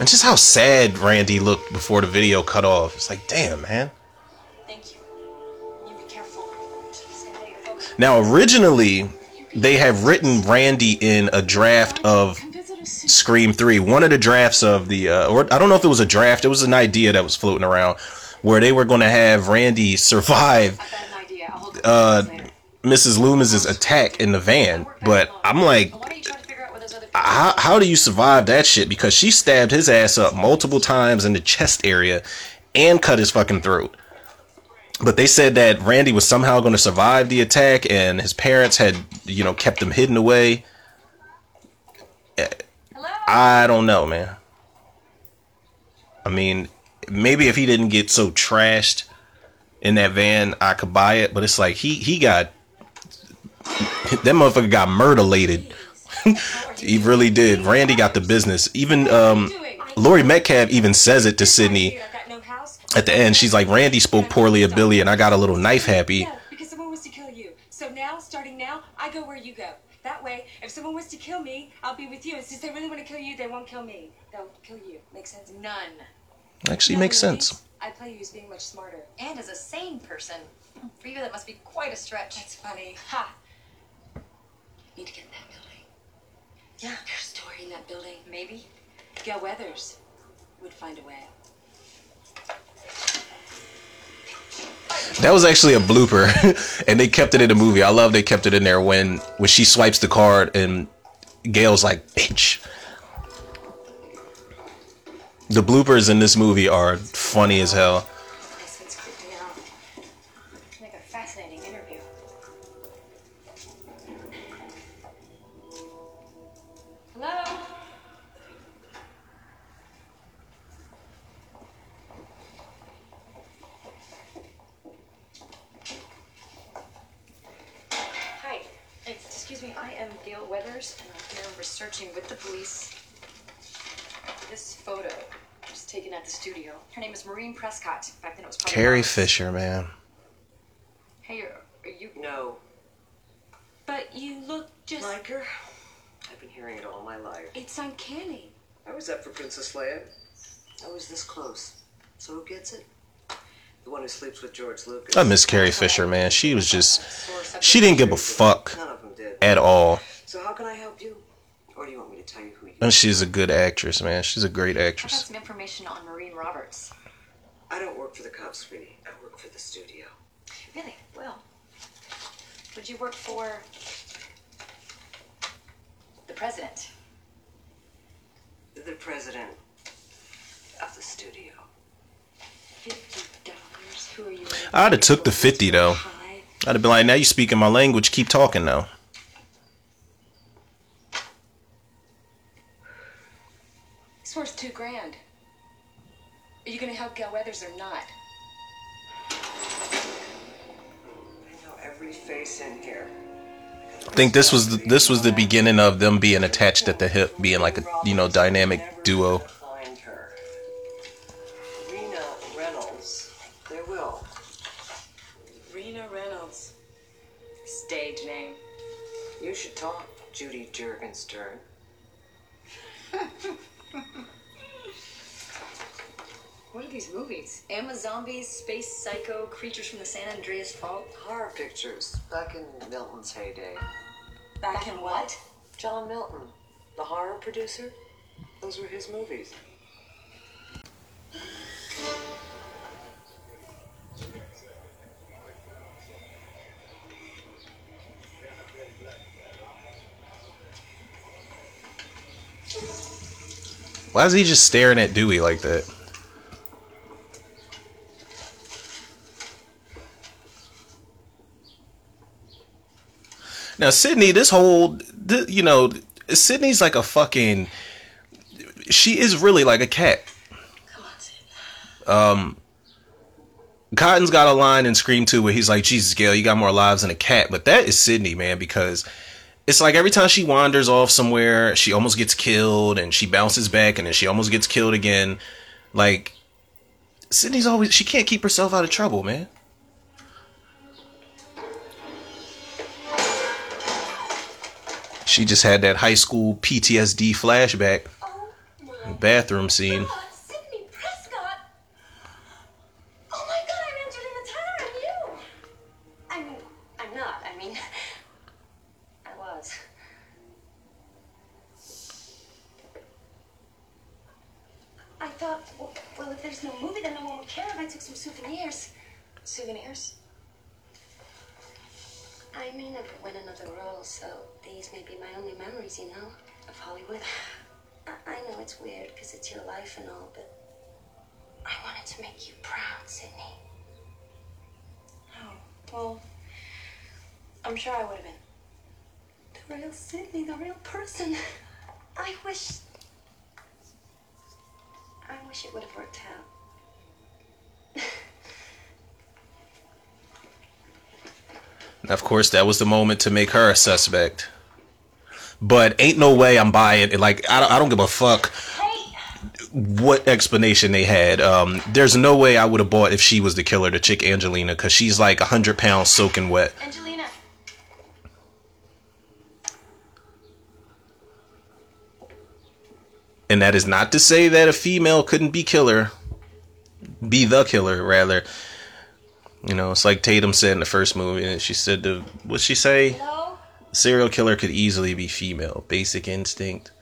And just how sad Randy looked before the video cut off. It's like, damn, man. Thank you. You be careful. Stay there, folks. Now, originally, they have written Randy in a draft of Scream 3. One of the drafts of the, uh, or I don't know if it was a draft, it was an idea that was floating around where they were going to have Randy survive uh, Mrs. Loomis's attack in the van. But I'm like, how, how do you survive that shit? Because she stabbed his ass up multiple times in the chest area and cut his fucking throat. But they said that Randy was somehow going to survive the attack and his parents had, you know, kept him hidden away. I don't know, man. I mean, maybe if he didn't get so trashed in that van, I could buy it. But it's like he he got that motherfucker got murderlated. he really did. Randy got the business. Even um, Laurie Metcalf even says it to Sidney at the end. She's like, Randy spoke poorly of Billy, and I got a little knife happy. Yeah, because someone was to kill you. So now, starting now, I go where you go. That way, if someone was to kill me, I'll be with you. And since they really want to kill you, they won't kill me. They'll kill you. Makes sense? None. Actually, None, makes sense. I play you as being much smarter. And as a sane person, for you that must be quite a stretch. That's funny. Ha! Need to get in that building. Yeah, there's a story in that building. Maybe. Gail Weathers would find a way. That was actually a blooper, and they kept it in the movie. I love they kept it in there when when she swipes the card and Gail's like, "Bitch." The bloopers in this movie are funny as hell. Studio. Her name is Maureen Prescott. Back then it was probably Carrie Lois. Fisher, man. Hey, are, are you? No. But you look just. Like her? I've been hearing it all my life. It's uncanny. I was up for Princess Leia. I was this close. So who gets it? The one who sleeps with George Lucas. I miss Carrie Fisher, man. She was just she didn't give a fuck None of them did. at all. So how can I help you? Or do you want me to tell you who you And she's a good actress, man. She's a great actress. I got actress. some information on Maureen Roberts. I don't work for the cops, sweetie. I work for the studio. Really? Well, would you work for the president? The president of the studio. Fifty dollars. Who are you? I'd have took the fifty though. I'd have been like, now you speaking my language. Keep talking now. Worth two grand. Are you gonna help Gail Weathers or not? I know every face in here. I think this was the, this was the beginning of them being attached at the hip, being like a you know dynamic duo. Rena Reynolds. They will. Rena Reynolds. Stage name. You should talk, Judy Jurgenstern. What are these movies? Emma Zombies, Space Psycho, Creatures from the San Andreas Fault. Horror pictures back in Milton's heyday. Back in what? John Milton, the horror producer. Those were his movies. Why is he just staring at Dewey like that? Now Sidney, this whole, you know, Sidney's like a fucking she is really like a cat. Um, Cotton's got a line in Scream 2 where he's like, Jesus, Gail, you got more lives than a cat. But that is Sidney, man, because it's like every time she wanders off somewhere, she almost gets killed and she bounces back and then she almost gets killed again. Like, Sidney's always, she can't keep herself out of trouble, man. She just had that high school PTSD flashback. Bathroom scene. Souvenirs. Souvenirs? I may never win another role, so these may be my only memories, you know, of Hollywood. I, I know it's weird because it's your life and all, but I wanted to make you proud, Sidney. Oh, well, I'm sure I would have been. The real Sidney, the real person. I wish. I wish it would have worked out. Of course, that was the moment to make her a suspect. But ain't no way I'm buying it. Like, I don't, I don't give a fuck what explanation they had. Um, there's no way I would have bought if she was the killer, the chick Angelina, because she's like 100 pounds soaking wet. Angelina. And that is not to say that a female couldn't be killer, be the killer, rather. You know, it's like Tatum said in the first movie. And she said, the, what'd she say? Serial killer could easily be female. Basic instinct.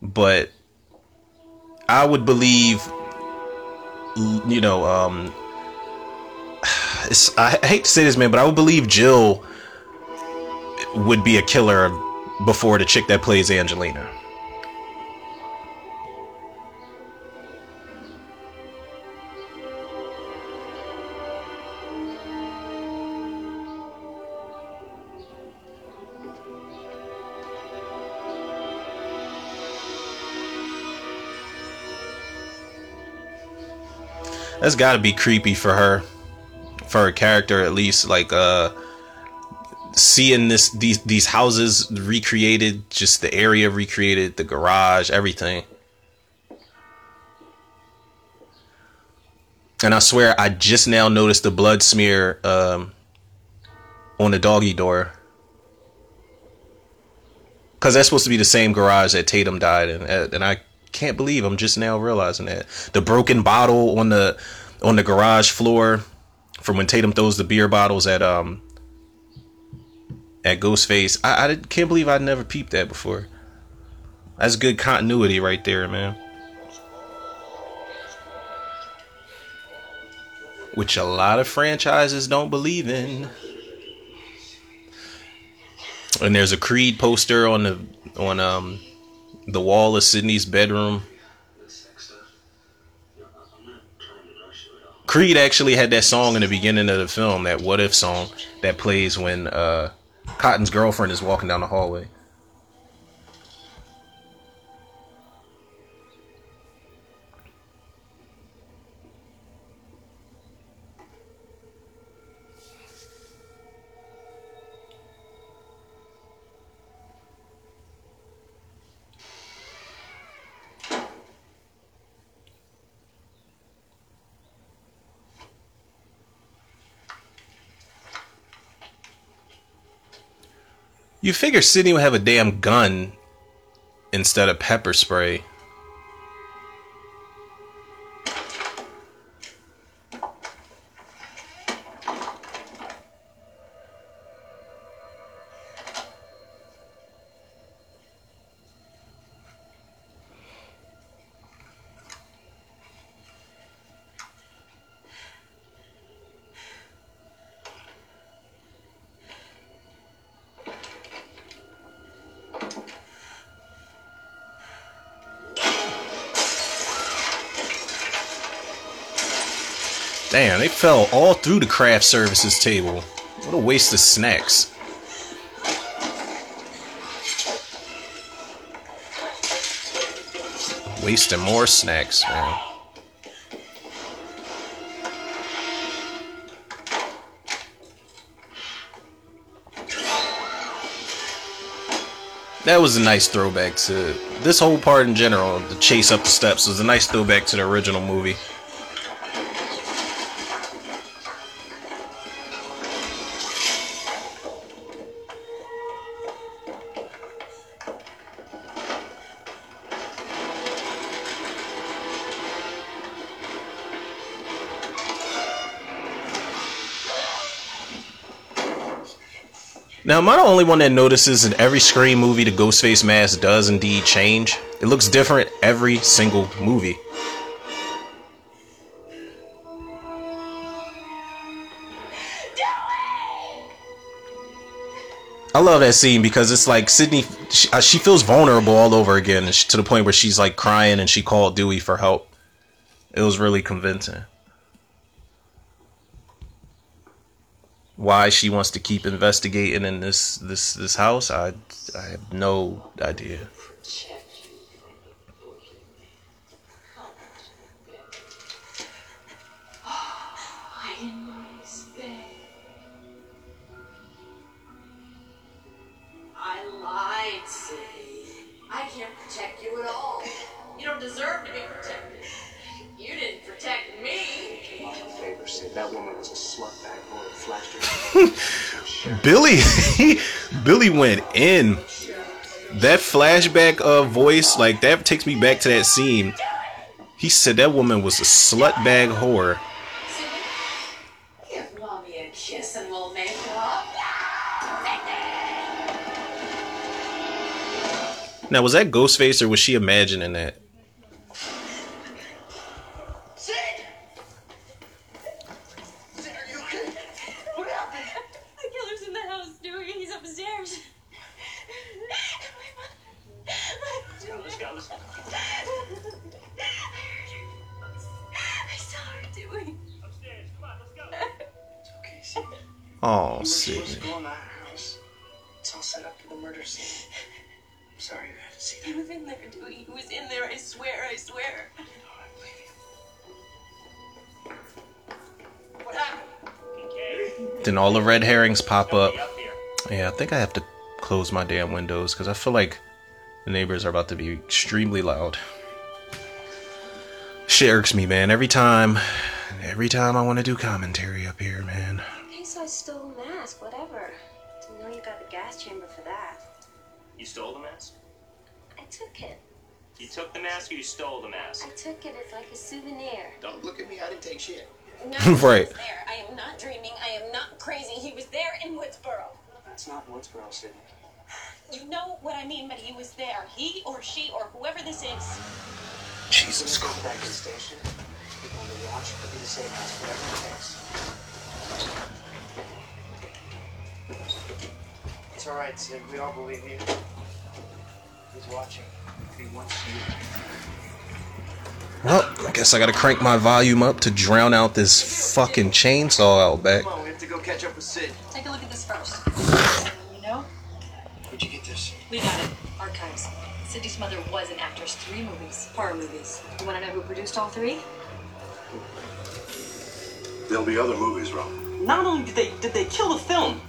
But I would believe, you know, um, it's, I hate to say this, man, but I would believe Jill would be a killer before the chick that plays Angelina. That's got to be creepy for her, for her character at least. Like uh, seeing this these these houses recreated, just the area recreated, the garage, everything. And I swear, I just now noticed the blood smear um, on the doggy door. Because that's supposed to be the same garage that Tatum died in. And I can't believe I'm just now realizing that. The broken bottle on the on the garage floor from when Tatum throws the beer bottles at um at Ghostface. I, I can't believe I never peeped that before. That's good continuity right there, man. Which a lot of franchises don't believe in. And there's a Creed poster on the on um the wall of Sidney's bedroom. Creed actually had that song in the beginning of the film, that "What If" song that plays when uh, Cotton's girlfriend is walking down the hallway. You figure Sidney would have a damn gun instead of pepper spray. Fell all through the craft services table. What a waste of snacks. Wasting more snacks, man. That was a nice throwback to this whole part in general. The chase up the steps was a nice throwback to the original movie. Now, am I the only one that notices in every Scream movie the Ghostface mask does indeed change? It looks different every single movie. I love that scene because it's like Sidney, she, uh, she feels vulnerable all over again to the point where she's like crying and she called Dewey for help. It was really convincing. Why she wants to keep investigating in this this this house, I I have no idea. Billy, Billy went in. That flashback of voice, like that takes me back to that scene. He said that woman was a slut bag whore. Now, was that Ghostface or was she imagining that? Oh, You were supposed Sidney. to that house. It's all set up for the murder scene. I'm sorry you had to see He was in there, Dewey. He was in there. I swear. I swear. What happened? Then all the red herrings pop up. Yeah, I think I have to close my damn windows because I feel like the neighbors are about to be extremely loud. Shit irks me, man. Every time, every time I want to do commentary up here, man. Okay, so I stole the mask, whatever. Didn't know you got the gas chamber for that. You stole the mask? I took it. You took the mask or you stole the mask? I took it. It's like a souvenir. Don't look at me. I didn't take shit. No, Right. He was there. I am not dreaming. I am not crazy. He was there in Woodsboro. That's not Woodsboro, Sidney. You know what I mean, but he was there. He or she or whoever this is. Jesus Go back to the station. People on the watch. It'll be the same house, whatever it takes. It's all right, Sid. We all believe you. He's watching. He wants you. Well, I guess I gotta crank my volume up to drown out this fucking chainsaw out back. Come on, we have to go catch up with Sid. Take a look at this first. You know? Where'd you get this? We got it. Archives. Sidney's mother was an actress. Three movies. Horror movies. You want to know who produced all three? There'll be other movies, Ron. Not only did they did they kill the film,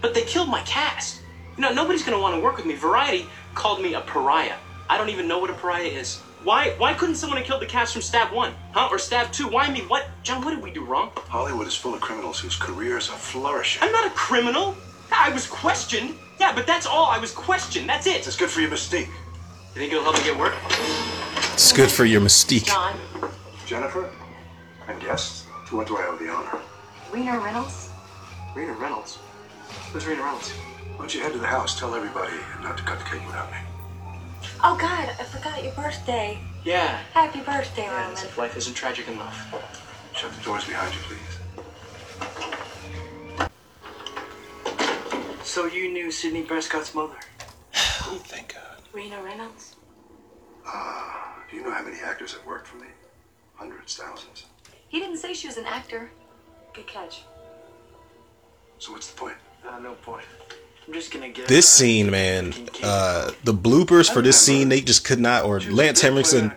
but they killed my cast. You know, nobody's gonna want to work with me. Variety called me a pariah. I don't even know what a pariah is. Why why couldn't someone have killed the cast from Stab One, huh? Or Stab Two? Why me? What, John? What did we do wrong? Hollywood is full of criminals whose careers are flourishing. I'm not a criminal. I was questioned. Yeah, but that's all. I was questioned. That's it. It's good for your mystique. You think it'll help me get work? It's good for your mystique. John. Jennifer and guests, to what do I owe the honor? Rena Reynolds. Rena Reynolds? Who's Rena Reynolds? Why don't you head to the house, tell everybody not to cut the cake without me. Oh God, I forgot your birthday. Yeah. Happy birthday, Yeah, Roman. as if life isn't tragic enough. Shut the doors behind you, please. So you knew Sidney Prescott's mother? Oh, thank God. Rena Reynolds. Ah, do you know how many actors have worked for me? Hundreds, thousands. He didn't say she was an actor. Good catch. So what's the point? Uh, no point. I'm just gonna get This scene, man, uh, the bloopers for this scene, they just could not, or Lance Henriksen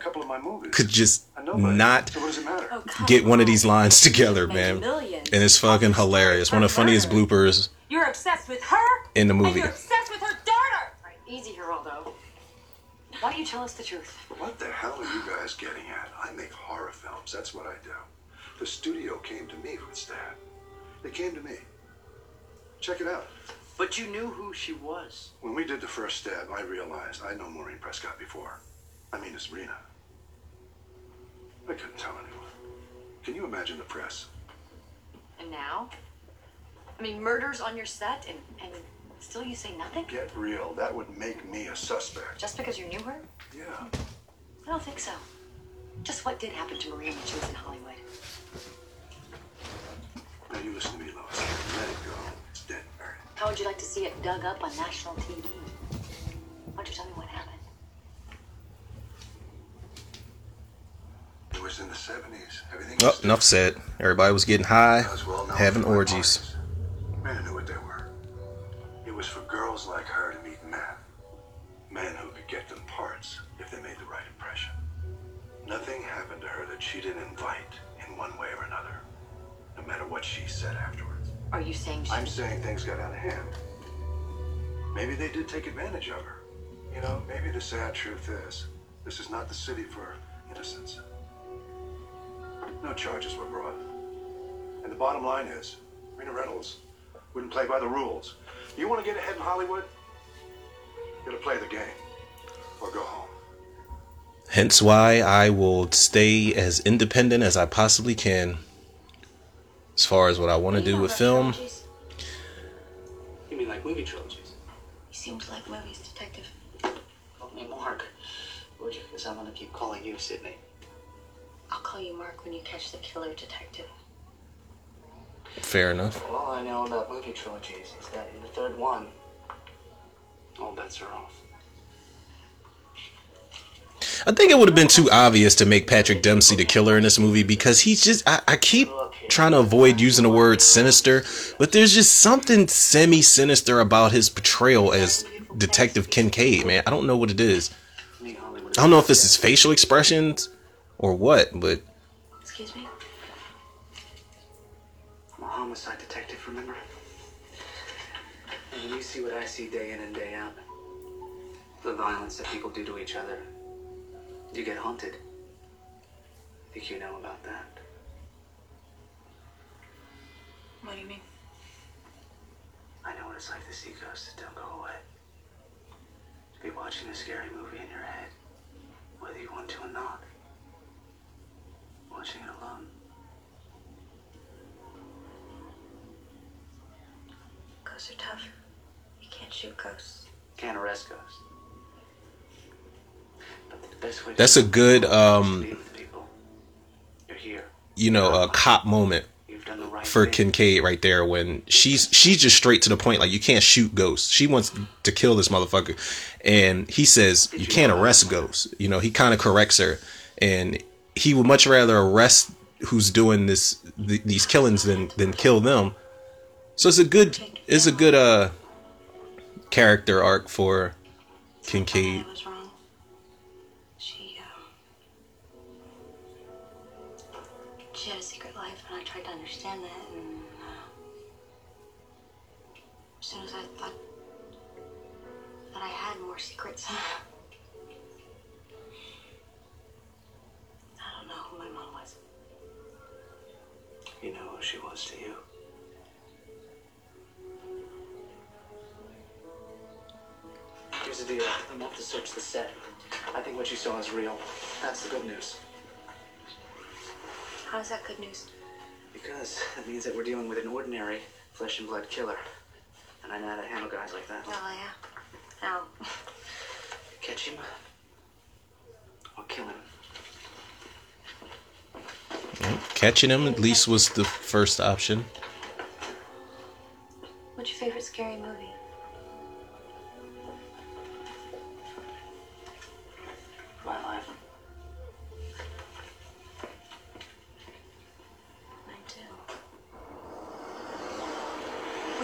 could just not So what does it matter? Oh, get one of these lines together, man. millions. And it's fucking hilarious. One of the funniest bloopers You're obsessed with her? in the And movie. you're obsessed with her daughter! Right, easy, Geraldo. Why don't you tell us the truth? What the hell are you guys getting at? I make horror films. That's what I do. The studio came to me with that. They came to me. Check it out. But you knew who she was. When we did the first stab, I realized I'd known Maureen Prescott before. I mean, it's Rena. I couldn't tell anyone. Can you imagine the press? And now? I mean, murders on your set, and, and still you say nothing? Get real. That would make me a suspect. Just because you knew her? Yeah. I don't think so. Just what did happen to Maria when she was in Hollywood? Now you listen to me, Lois. Let it go. It's dead and buried. How would you like to see it dug up on national TV? Why don't you tell me what happened? It was in the 70s. Everything Oh, was enough said. Everybody was getting high, As well having orgies. Men knew what they were. It was for girls like her to meet men. Men who could get them parts if they made the right impression. Nothing happened to her that she didn't invite in one way or another, no matter what she said afterwards. Are you saying she... I'm saying things got out of hand. Maybe they did take advantage of her. You know, maybe the sad truth is, this is not the city for innocence. No charges were brought. And the bottom line is, Rena Reynolds wouldn't play by the rules. You want to get ahead in Hollywood? You gotta play the game. Or go home. Hence why I will stay as independent as I possibly can as far as what I want to do with film. You mean like movie trilogies? He seems like movies, detective. Call me Mark, would you? Because I'm gonna keep calling you Sidney. I'll call you Mark when you catch the killer, detective. Fair enough. All I know about movie trilogies is that in the third one, all bets are off. I think it would have been too obvious to make Patrick Dempsey the killer in this movie because he's just. I, I keep trying to avoid using the word sinister, but there's just something semi sinister about his portrayal as Detective Kincaid, man. I don't know what it is. I don't know if it's his facial expressions or what, but Excuse me? I'm a homicide detective, remember? And you see what I see day in and day out, the violence that people do to each other, you get haunted. I think you know about that? What do you mean? I know what it's like to see ghosts that don't go away. To be watching a scary movie in your head, whether you want to or not. Watching it alone. Ghosts are tough. You can't shoot ghosts. Can't arrest ghosts. But the best way to that's a good, um. You know, a cop moment for. Kincaid right there when she's she's just straight to the point like you can't shoot ghosts. She wants to kill this motherfucker, and he says you can't arrest ghosts. You know, he kind of corrects her, and he would much rather arrest who's doing this th- these killings than than kill them. So it's a good it's a good uh character arc for Kincaid. I'm off to search the set. I think what you saw is real. That's the good news. How's that good news? Because that means that we're dealing with an ordinary flesh and blood killer. And I know how to handle guys like that. Well, yeah. How? Catch him or kill him. Catching him at least was the first option. What's your favorite scary movie?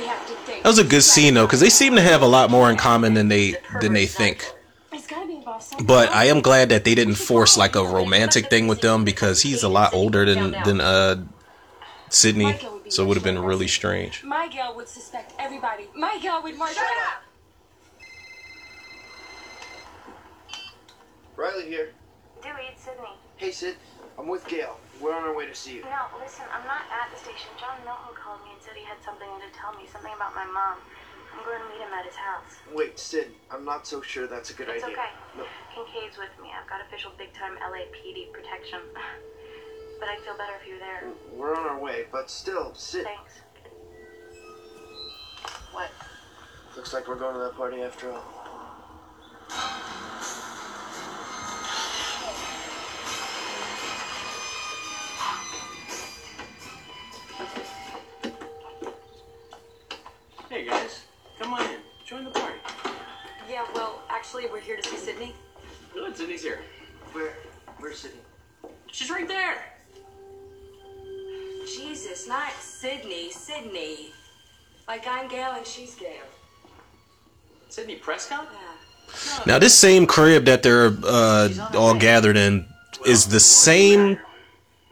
That was a good scene though, because they seem to have a lot more in common than they than they think. It's gotta be involved somehow. But I am glad that they didn't force like a romantic thing with them because he's a lot older than than uh Sidney, so it would have been really strange. My gal would suspect everybody. My gal would mark. Shut up! Riley here. Dewey, it's Sidney. Hey, Sid. I'm with Gail. We're on our way to see you. No, listen, I'm not at the station. John Milton called me and said he had something to tell me, something about my mom. I'm going to meet him at his house. Wait, Sid. I'm not so sure that's a good it's idea. It's okay. No. Kincaid's with me. I've got official big time LAPD protection. but I'd feel better if you were there. We're on our way, but still, Sid. Thanks. What? Looks like we're going to that party after all. Hey guys, come on in. Join the party. Yeah, well, actually, we're here to see Sidney. Good, Sidney's here. Where? Where's Sidney? She's right there. Jesus, not Sidney, Sidney. Like I'm Gail and she's Gail. Sidney Prescott? Yeah. Now this same crib that they're uh, all gathered in is the same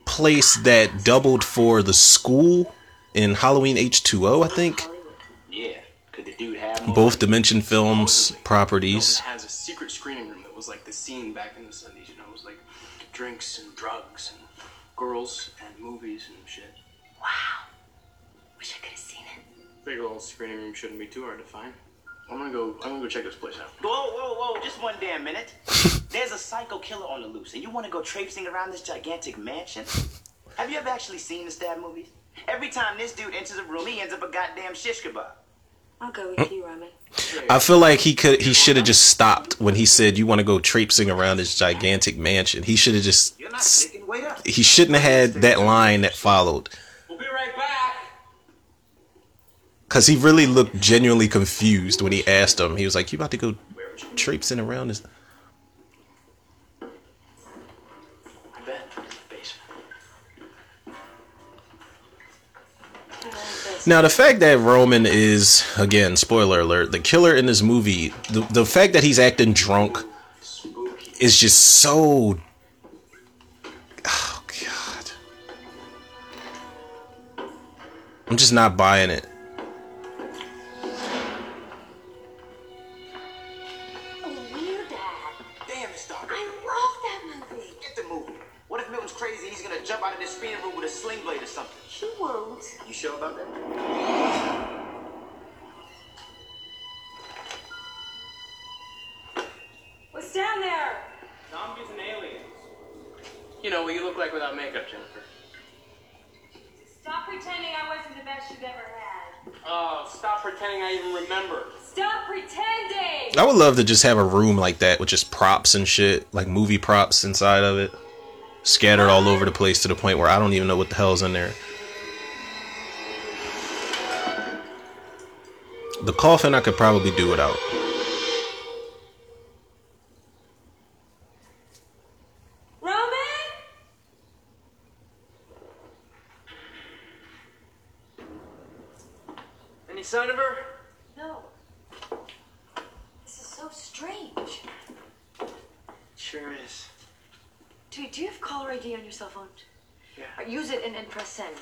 place that doubled for the school in Halloween H2O, I think. Yeah. Could the dude have more? Both Dimension Films properties. has a secret screening room that was like the scene back in the 70s, you know, it was like drinks and drugs and girls and movies and shit. Wow. Wish I could have seen it. Big old screening room shouldn't be too hard to find. I'm gonna go. I'm gonna go check this place out. Whoa, whoa, whoa, just one damn minute. There's a psycho killer on the loose, and you want to go traipsing around this gigantic mansion? Have you ever actually seen the stab movies? Every time this dude enters a room, he ends up a goddamn shish kebab. I'll go with you, Roman. I feel like he could he should have just stopped when he said you want to go traipsing around this gigantic mansion. He should have just You're not sticking. Wait up. he shouldn't have had that line that followed. We'll be right back. Cause he really looked genuinely confused when he asked him. He was like, "You about to go traipsing around this?" Now the fact that Roman is again, spoiler alert, the killer in this movie, the the fact that he's acting drunk is just so Oh god. I'm just not buying it. There? Zombies and aliens. You know what you look like without makeup, Jennifer. Stop pretending I wasn't the best you've ever had. Oh, stop pretending I even remember. Stop pretending! I would love to just have a room like that with just props and shit, like movie props inside of it, scattered all over the place to the point where I don't even know what the hell's in there. The coffin I could probably do without. Roman? Any sign of her? No. This is so strange. Sure is. Do, do you have caller ID on your cell phone? Yeah. Use it and, and press send.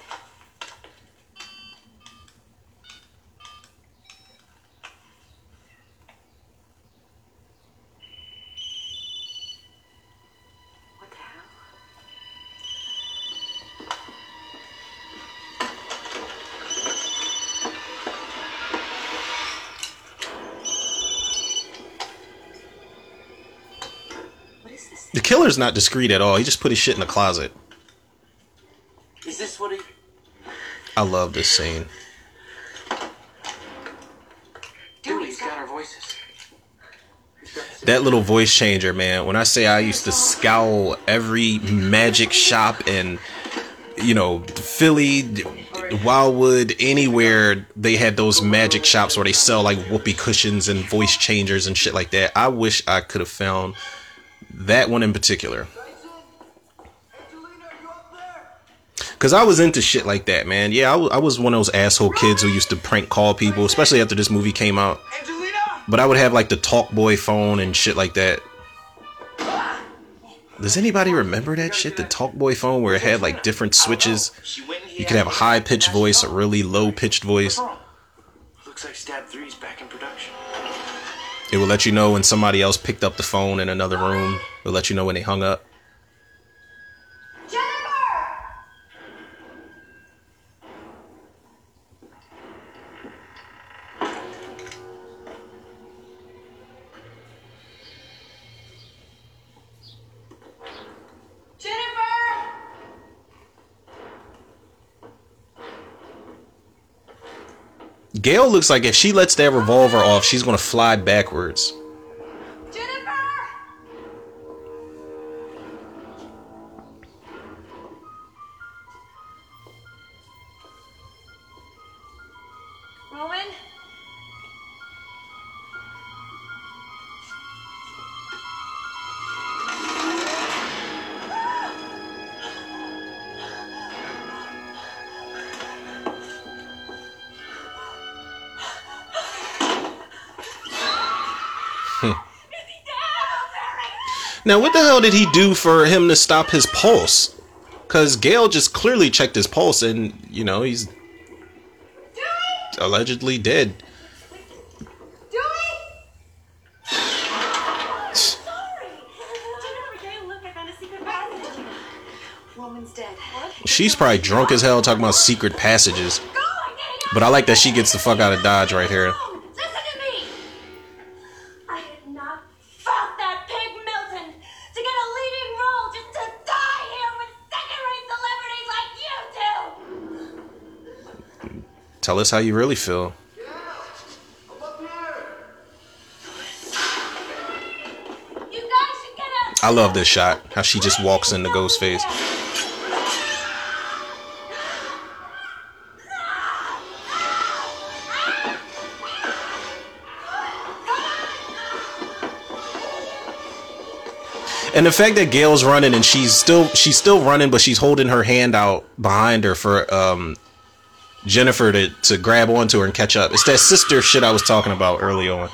Killer's not discreet at all. He just put his shit in the closet. Is this what he? I love this scene. Dewey's got our voices. That little voice changer, man. When I say I used to scowl every magic shop in, you know, Philly, Wildwood, anywhere they had those magic shops where they sell like whoopee cushions and voice changers and shit like that. I wish I could have found that one in particular. Cause I was into shit like that, man. Yeah, I was one of those asshole kids who used to prank call people, especially after this movie came out. But I would have like the Talkboy phone and shit like that. Does anybody remember that shit? The Talkboy phone where it had like different switches. You could have a high pitched voice, a really low pitched voice. Looks like Stab 3's back in production. It will let you know when somebody else picked up the phone in another room. It will let you know when they hung up. Gail looks like if she lets that revolver off, she's gonna fly backwards. Now, what the hell did he do for him to stop his pulse? Because Gail just clearly checked his pulse, and you know he's allegedly dead. She's probably drunk as hell talking about secret passages. But I like that she gets the fuck out of Dodge right here. Tell us how you really feel. I love this shot. How she just walks into Ghostface. And the fact that Gail's running and she's still she's still running, but she's holding her hand out behind her for um Jennifer to, to grab onto her and catch up. It's that sister shit I was talking about early on.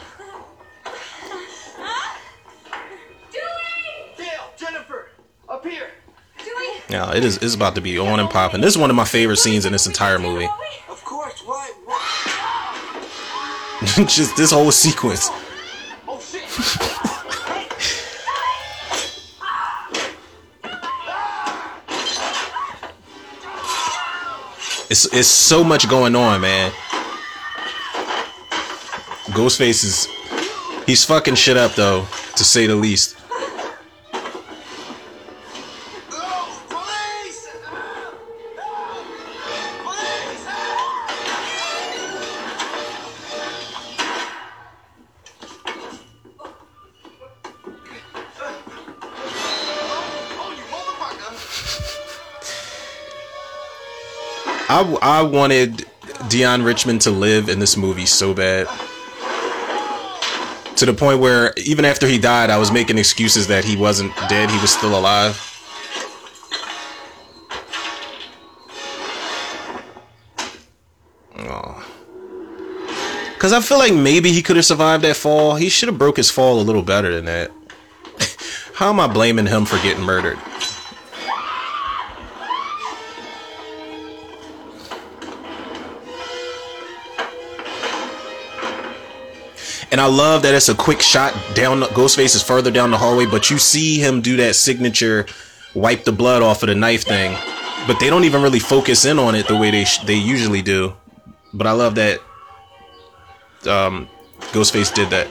Gail, Jennifer, up here. Yeah, it is it's about to be on and popping. This is one of my favorite scenes in this entire movie. Of course, why? why? Just this whole sequence. Oh It's it's so much going on, man. Ghostface is he's fucking shit up though, to say the least. I, I wanted Deon Richmond to live in this movie so bad. To the point where even after he died, I was making excuses that he wasn't dead, he was still alive. Cause I feel like maybe he could have survived that fall. He should have broke his fall a little better than that. How am I blaming him for getting murdered? And I love that it's a quick shot down. Ghostface is further down the hallway, but you see him do that signature wipe the blood off of the knife thing. But they don't even really focus in on it the way they sh- they usually do. But I love that um, Ghostface did that.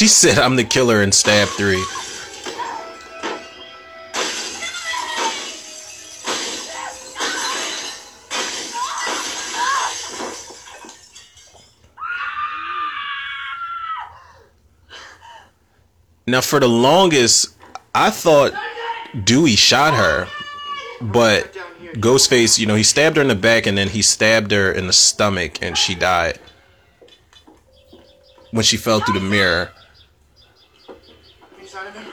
She said, "I'm the killer" in Stab Three. Now, for the longest, I thought Dewey shot her, but Ghostface, you know, he stabbed her in the back and then he stabbed her in the stomach and she died. when she fell through the mirror. Any of him?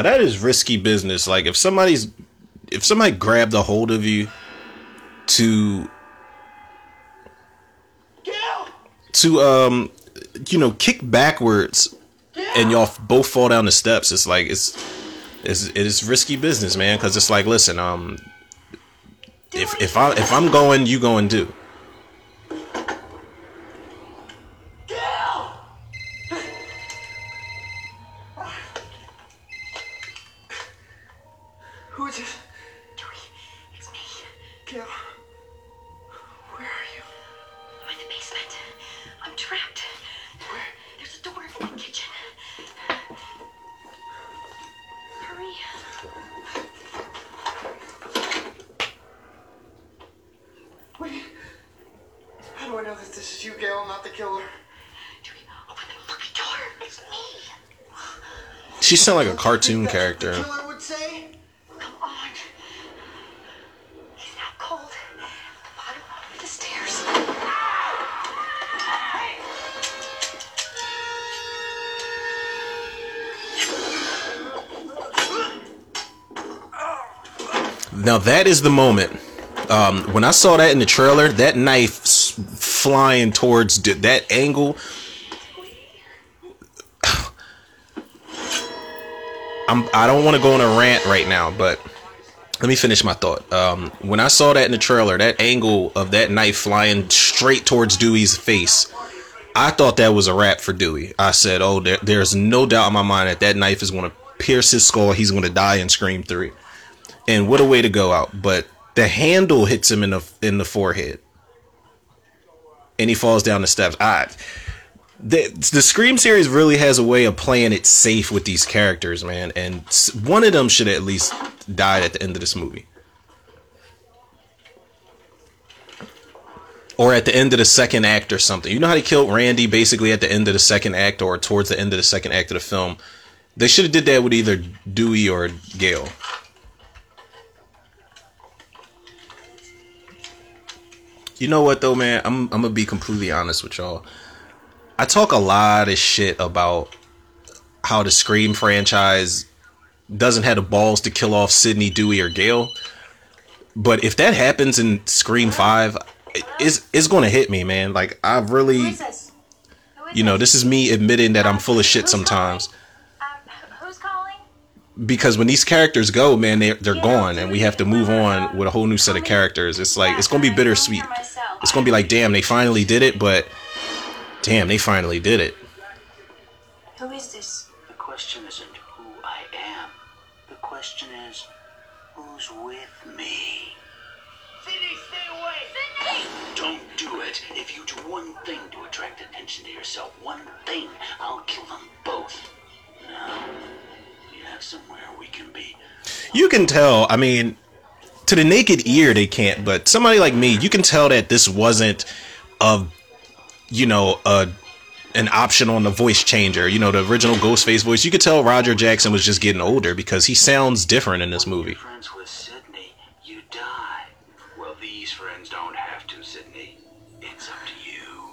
Now that is risky business. Like if somebody's if somebody grabbed a hold of you to to um you know kick backwards and y'all both fall down the steps, it's like it's it's it is risky business, man. Because it's like, listen, um, if if I if I'm going, you going too. She sound like a cartoon character. Killer would say? Come on. He's not cold. The bottom of the stairs. Now that is the moment. Um, when I saw that in the trailer, that knife flying towards d- that angle. I'm. I don't want to go on a rant right now, but let me finish my thought. Um, when I saw that in the trailer, that angle of that knife flying straight towards Dewey's face, I thought that was a wrap for Dewey. I said, "Oh, there, there's no doubt in my mind that that knife is going to pierce his skull. He's going to die in Scream 3. And what a way to go out! But the handle hits him in the in the forehead, and he falls down the steps. I, the the Scream series really has a way of playing it safe with these characters, man. And one of them should at least died at the end of this movie. or at the end of the second act or something. You know how they killed Randy basically at the end of the second act or towards the end of the second act of the film. They should have did that with either Dewey or Gale. You know what though, man? I'm I'm gonna be completely honest with y'all. I talk a lot of shit about how the Scream franchise doesn't have the balls to kill off Sidney, Dewey, or Gale. But if that happens in Scream Five, it's it's gonna hit me, man. Like I really, you know, this is me admitting that I'm full of shit sometimes. Because when these characters go, man, they they're gone, and we have to move on with a whole new set of characters. It's like it's gonna be bittersweet. It's gonna be like, damn, they finally did it, but damn, they finally did it. Who is this? The question isn't who I am. The question is who's with me. Sidney, stay away! Sidney! Don't do it. If you do one thing to attract attention to yourself, one thing, I'll kill them both. Now, you have somewhere we can be. You can tell. I mean, to the naked ear, they can't. But somebody like me, you can tell that this wasn't a, you know, a an option on the voice changer. You know, the original Ghostface voice. You could tell Roger Jackson was just getting older because he sounds different in this movie. Friends with Sidney, you die. Well, these friends don't have to, Sidney. It's up to you.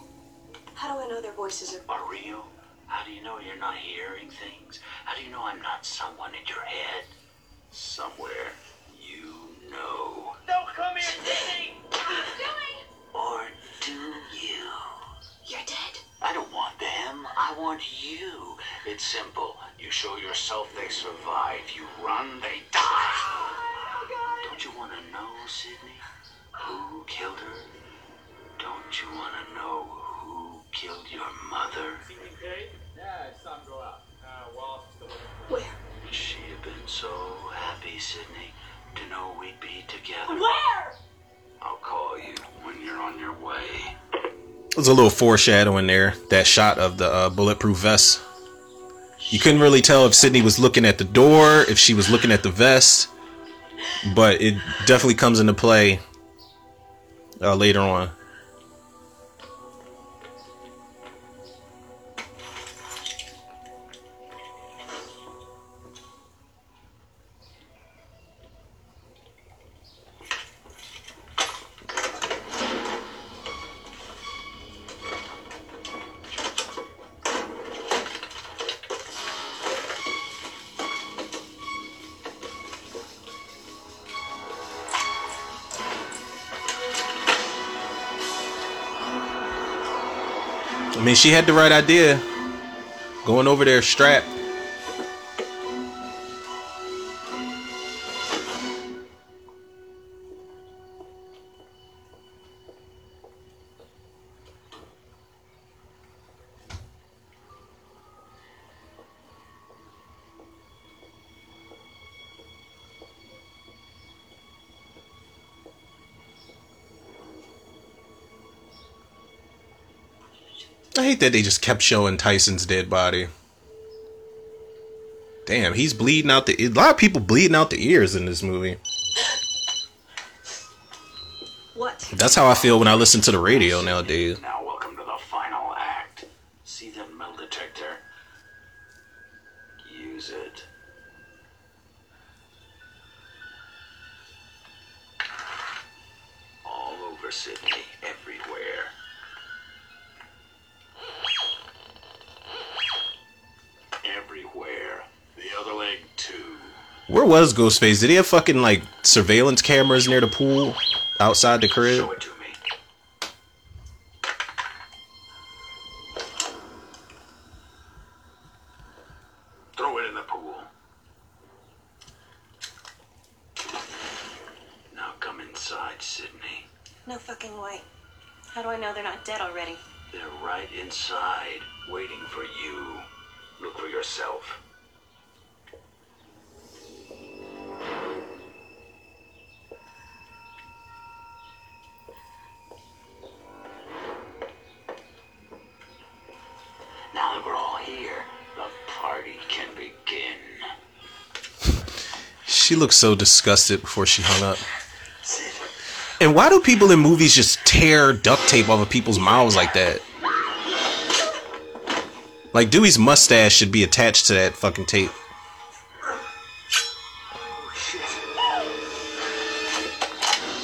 How do I know their voices are? Are real? How do you know you're not hearing things? How do you know I'm not someone in your head? Somewhere you know. Don't come here, Sidney! Or do you? You're dead. I don't want them. I want you. It's simple. You show yourself they survive. You run, they die. Don't you want to know, Sidney? Who killed her? Don't you want to know who killed your mother? Yeah, it's time to go out. Uh, Wallace is still Where? She'd have been so happy, Sidney, to know we'd be together. Where? I'll call you when you're on your way. There's a little foreshadowing there. That shot of the uh, bulletproof vest. You couldn't really tell if Sidney was looking at the door, if she was looking at the vest, but it definitely comes into play uh, later on. She had the right idea. Going over there strapped. I hate that they just kept showing Tyson's dead body. Damn, he's bleeding out the. A lot of people bleeding out the ears in this movie. What? That's how I feel when I listen to the radio nowadays. Now, was Ghostface? Did he have fucking like surveillance cameras near the pool outside the crib? Looked so disgusted before she hung up. And why do people in movies just tear duct tape off of people's mouths like that? Like Dewey's mustache should be attached to that fucking tape.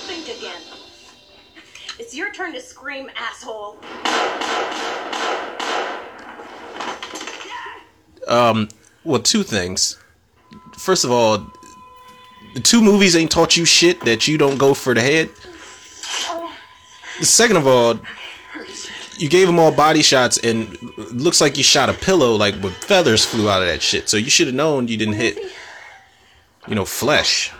Think again. It's your turn to scream, asshole. Um, well, two things. First of all, the two movies ain't taught you shit that you don't go for the head. Second of all, you gave them all body shots, and looks like you shot a pillow like with feathers flew out of that shit. So you should have known you didn't hit, you know, flesh.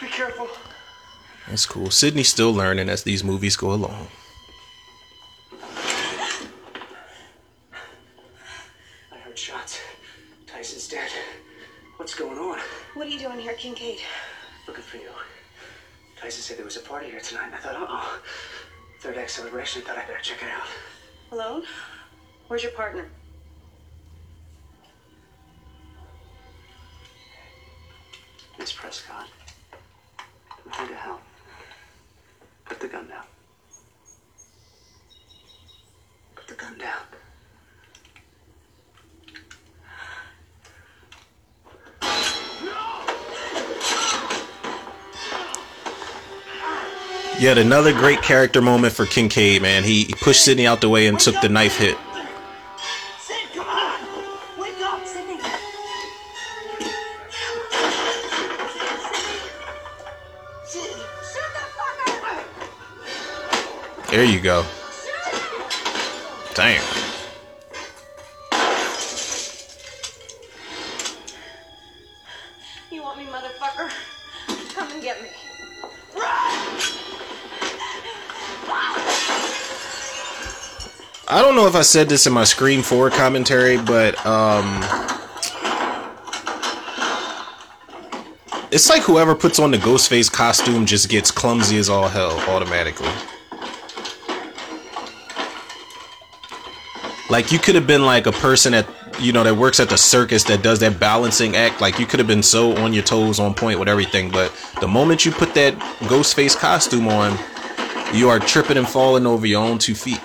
Be careful. That's cool. Sidney's still learning as these movies go along. Yet another great character moment for Kincaid, man. He, he pushed Sidney out the way and took the knife hit. There you go. If I said this in my Scream 4 commentary, but um It's like whoever puts on the Ghostface costume just gets clumsy as all hell automatically. Like you could have been like a person at you know that works at the circus that does that balancing act. Like you could have been so on your toes, on point with everything. But the moment you put that ghost face costume on, you are tripping and falling over your own two feet.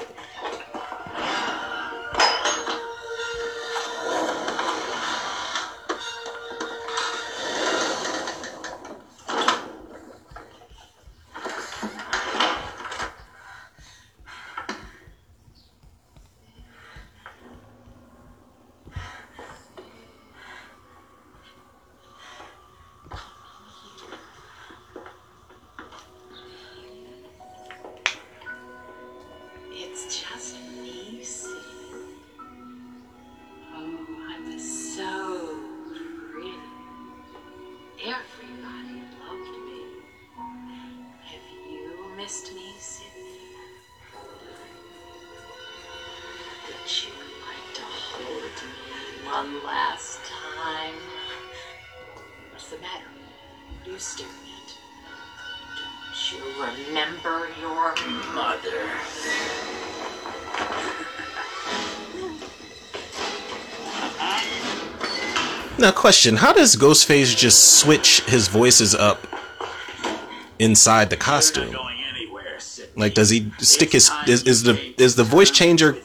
Question: How does Ghostface just switch his voices up inside the costume? Like, does he stick his is, is the is the voice changer,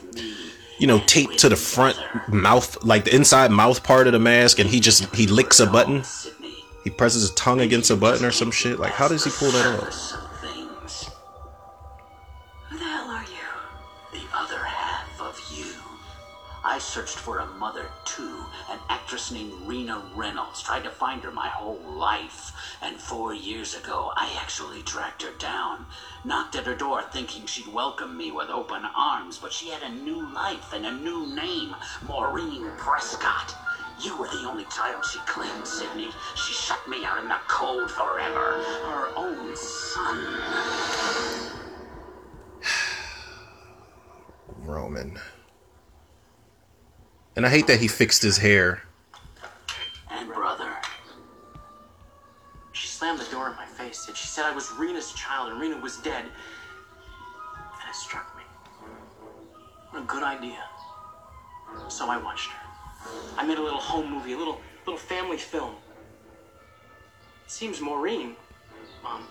you know, taped to the front mouth, like the inside mouth part of the mask, and he just he licks a button? He presses his tongue against a button or some shit. Like, how does he pull that off? Thinking she'd welcome me with open arms, but she had a new life and a new name Maureen Prescott. You were the only child she claimed, Sidney. She shut me out in the cold forever. Her own son. Roman. And I hate that he fixed his hair. And brother. She slammed the door in my face, and She said I was Rina's child and Rina was dead. It struck me. What a good idea. So I watched her. I made a little home movie, a little little family film. It seems Maureen, Mom,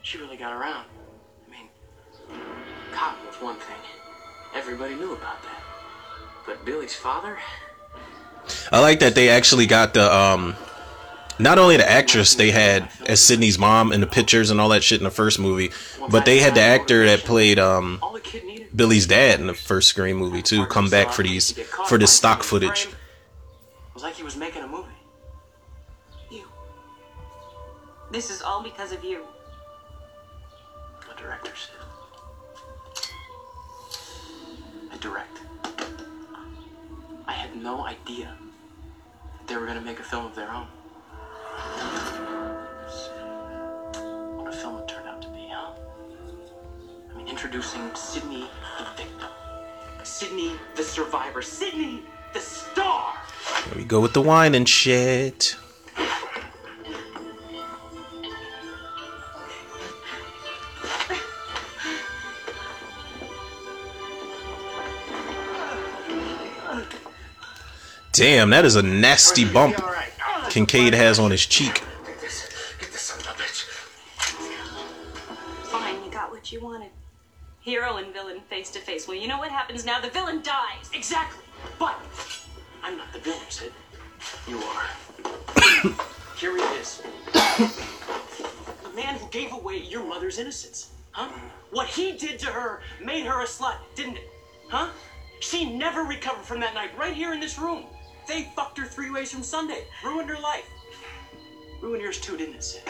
she really got around. I mean, cotton was one thing. Everybody knew about that. But Billy's father? I like that they actually got the um not only the actress they had as Sidney's mom in the pictures and all that shit in the first movie, but they had the actor that played um Billy's dad in the first Scream movie too come back for these for this stock footage. It was like he was making a movie. You. This is all because of you. A director said. I direct. I had no idea that they were going to make a film of their own. What a film it turned out to be, huh? I mean, introducing Sidney the victim, Sidney the survivor, Sidney the star. There we go with the wine and shit. Damn, that is a nasty bump Kincaid has on his cheek. Yours too, didn't it, Sid?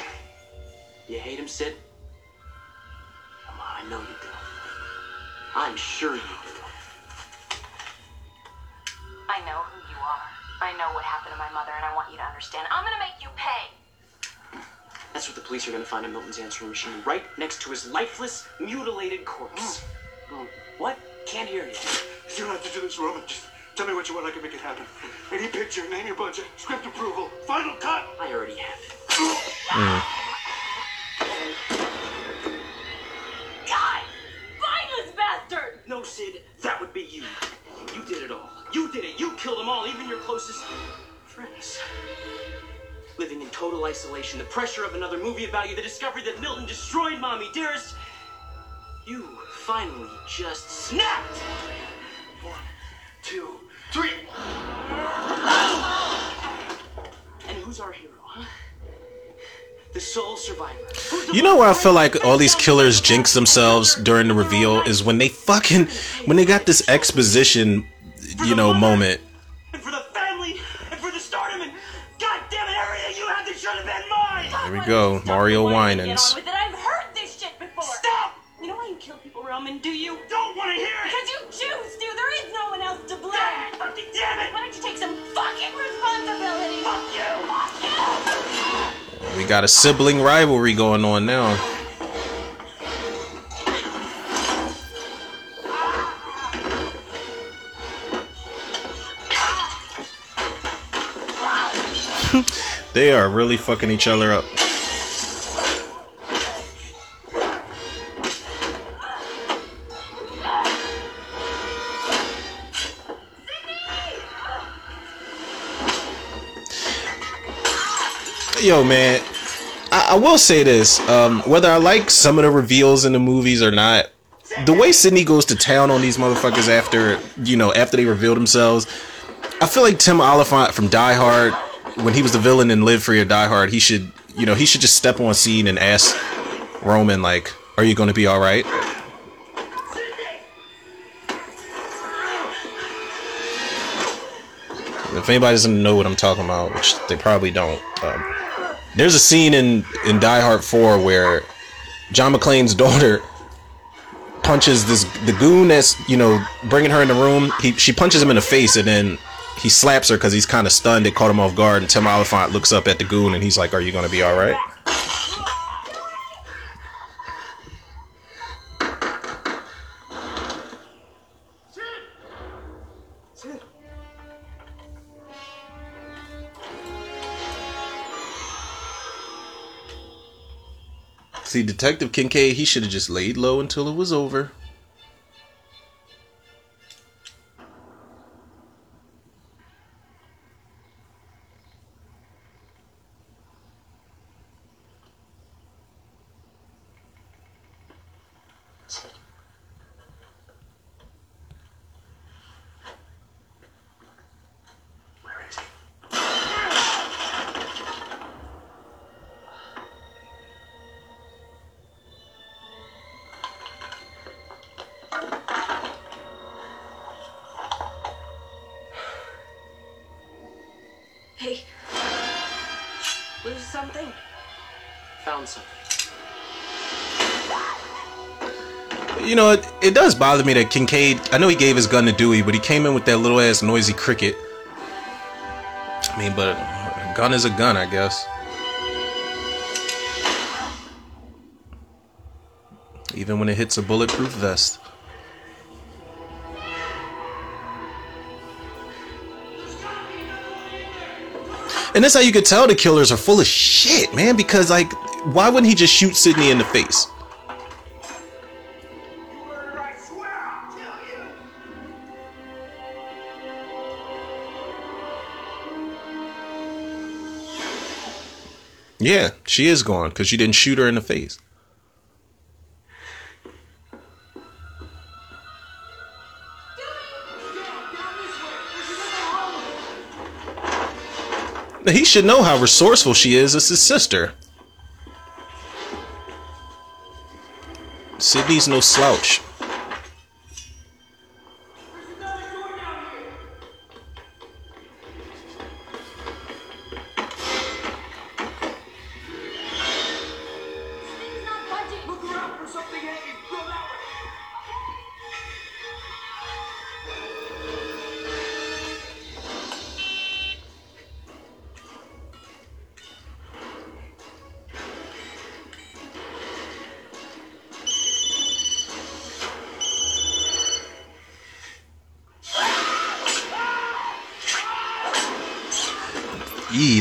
You hate him, Sid? Come on, I know you do. I'm sure you do. I know who you are. I know what happened to my mother, and I want you to understand. I'm gonna make you pay. That's what the police are going to find in Milton's answering machine, right next to his lifeless, mutilated corpse. Mm. Mm. What? Can't hear you. You don't have to do this, Roman. Just tell me what you want. I can make it happen. Any picture, name your budget, script approval, final cut. I already have it. God! Mindless bastard! No, Sid, that would be you. You did it all. You did it. You killed them all, even your closest friends. Living in total isolation, the pressure of another movie about you, the discovery that Milton destroyed Mommy Dearest. You finally just snapped! One, two, three. And who's our hero, huh? The sole survivor. You know where I feel like all these killers jinx themselves during the reveal is when they fucking when they got this exposition, you know, moment. And for the family, and for the stardom, and goddamn it, everything you had that should have been mine! There we go, Mario Get Winans. on with it. I've heard this shit before. Stop! You know why you kill people, Roman? Do you? Don't want to hear it! Because you choose to. There is no one else to blame. Damn, fucking damn it! Why don't you take some fucking responsibility? Fuck you! Fuck you! We got a sibling rivalry going on now. they are really fucking each other up. Yo, man, I, I will say this: um, whether I like some of the reveals in the movies or not, the way Sidney goes to town on these motherfuckers after you know after they reveal themselves, I feel like Tim Olyphant from Die Hard, when he was the villain in Live Free or Die Hard, he should you know he should just step on scene and ask Roman like, "Are you going to be all right?" If anybody doesn't know what I'm talking about, which they probably don't, um, there's a scene in in Die Hard 4 where John McClane's daughter punches this the goon that's you know bringing her in the room. He she punches him in the face and then he slaps her because he's kind of stunned. It caught him off guard. And Tim Olyphant looks up at the goon and he's like, "Are you gonna be all right?" See, Detective Kincaid, he should have just laid low until it was over. It, does bother me that Kincaid. I know he gave his gun to Dewey, but he came in with that little ass noisy cricket. I mean, but a gun is a gun, I guess. Even when it hits a bulletproof vest. And that's how you could tell the killers are full of shit, man. Because like, why wouldn't he just shoot Sidney in the face? Yeah, she is gone because you didn't shoot her in the face. He should know how resourceful she is as his sister. Sidney's no slouch.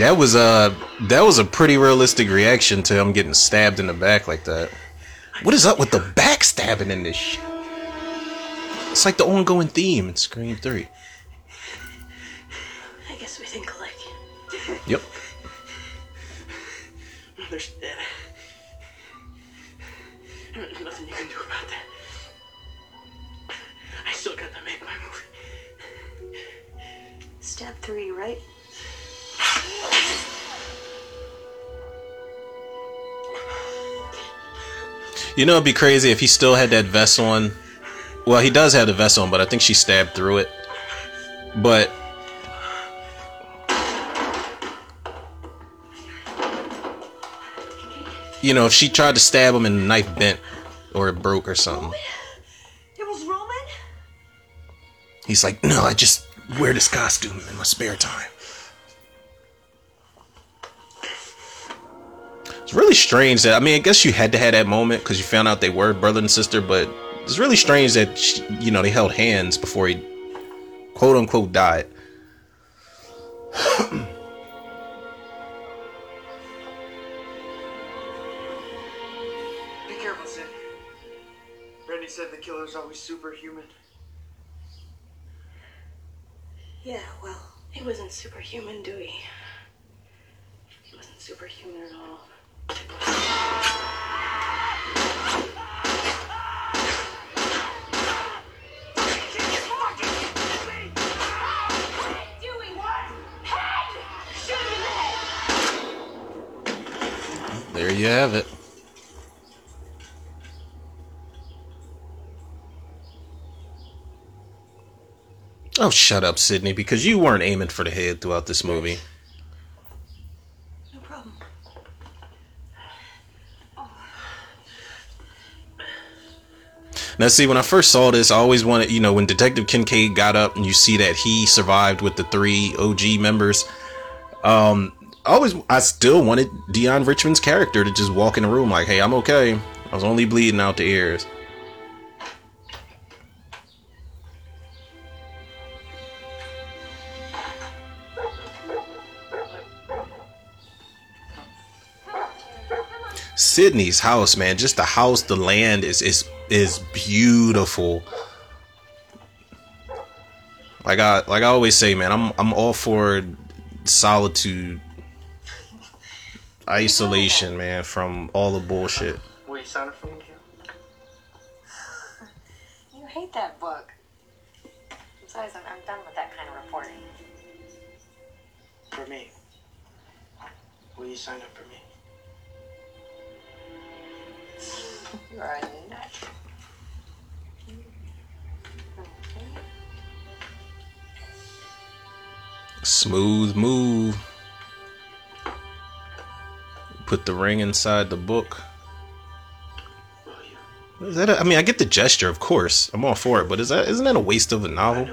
That was a that was a pretty realistic reaction to him getting stabbed in the back like that. What is up with the backstabbing in this shit? It's like the ongoing theme in Scream 3. You know, it'd be crazy if he still had that vest on. Well, he does have the vest on, but I think she stabbed through it. But you know, if she tried to stab him and the knife bent or it broke or something, It was Roman? he's like, "No, I just wear this costume in my spare time." It's really strange that I mean, I guess you had to have that moment because you found out they were brother and sister, but it's really strange that she, you know they held hands before he quote unquote died. Shut up, Sidney, because you weren't aiming for the head throughout this movie. No problem. Now, see, when I first saw this, I always wanted, you know, when Detective Kincaid got up and you see that he survived with the three OG members, um, I always, I still wanted Deon Richmond's character to just walk in the room like, hey, I'm okay. I was only bleeding out the ears. Sidney's house, man, just the house, the land is is is beautiful. Like I like I always say, man, I'm I'm all for solitude, isolation, man, from all the bullshit. Will you sign it for me, Kim? You hate that book. Besides, I'm, I'm done with that kind of reporting. For me. Will you sign up for me? You're a nut. Smooth move. Put the ring inside the book. Is that a, I mean, I get the gesture, of course. I'm all for it, but is that isn't that a waste of a novel?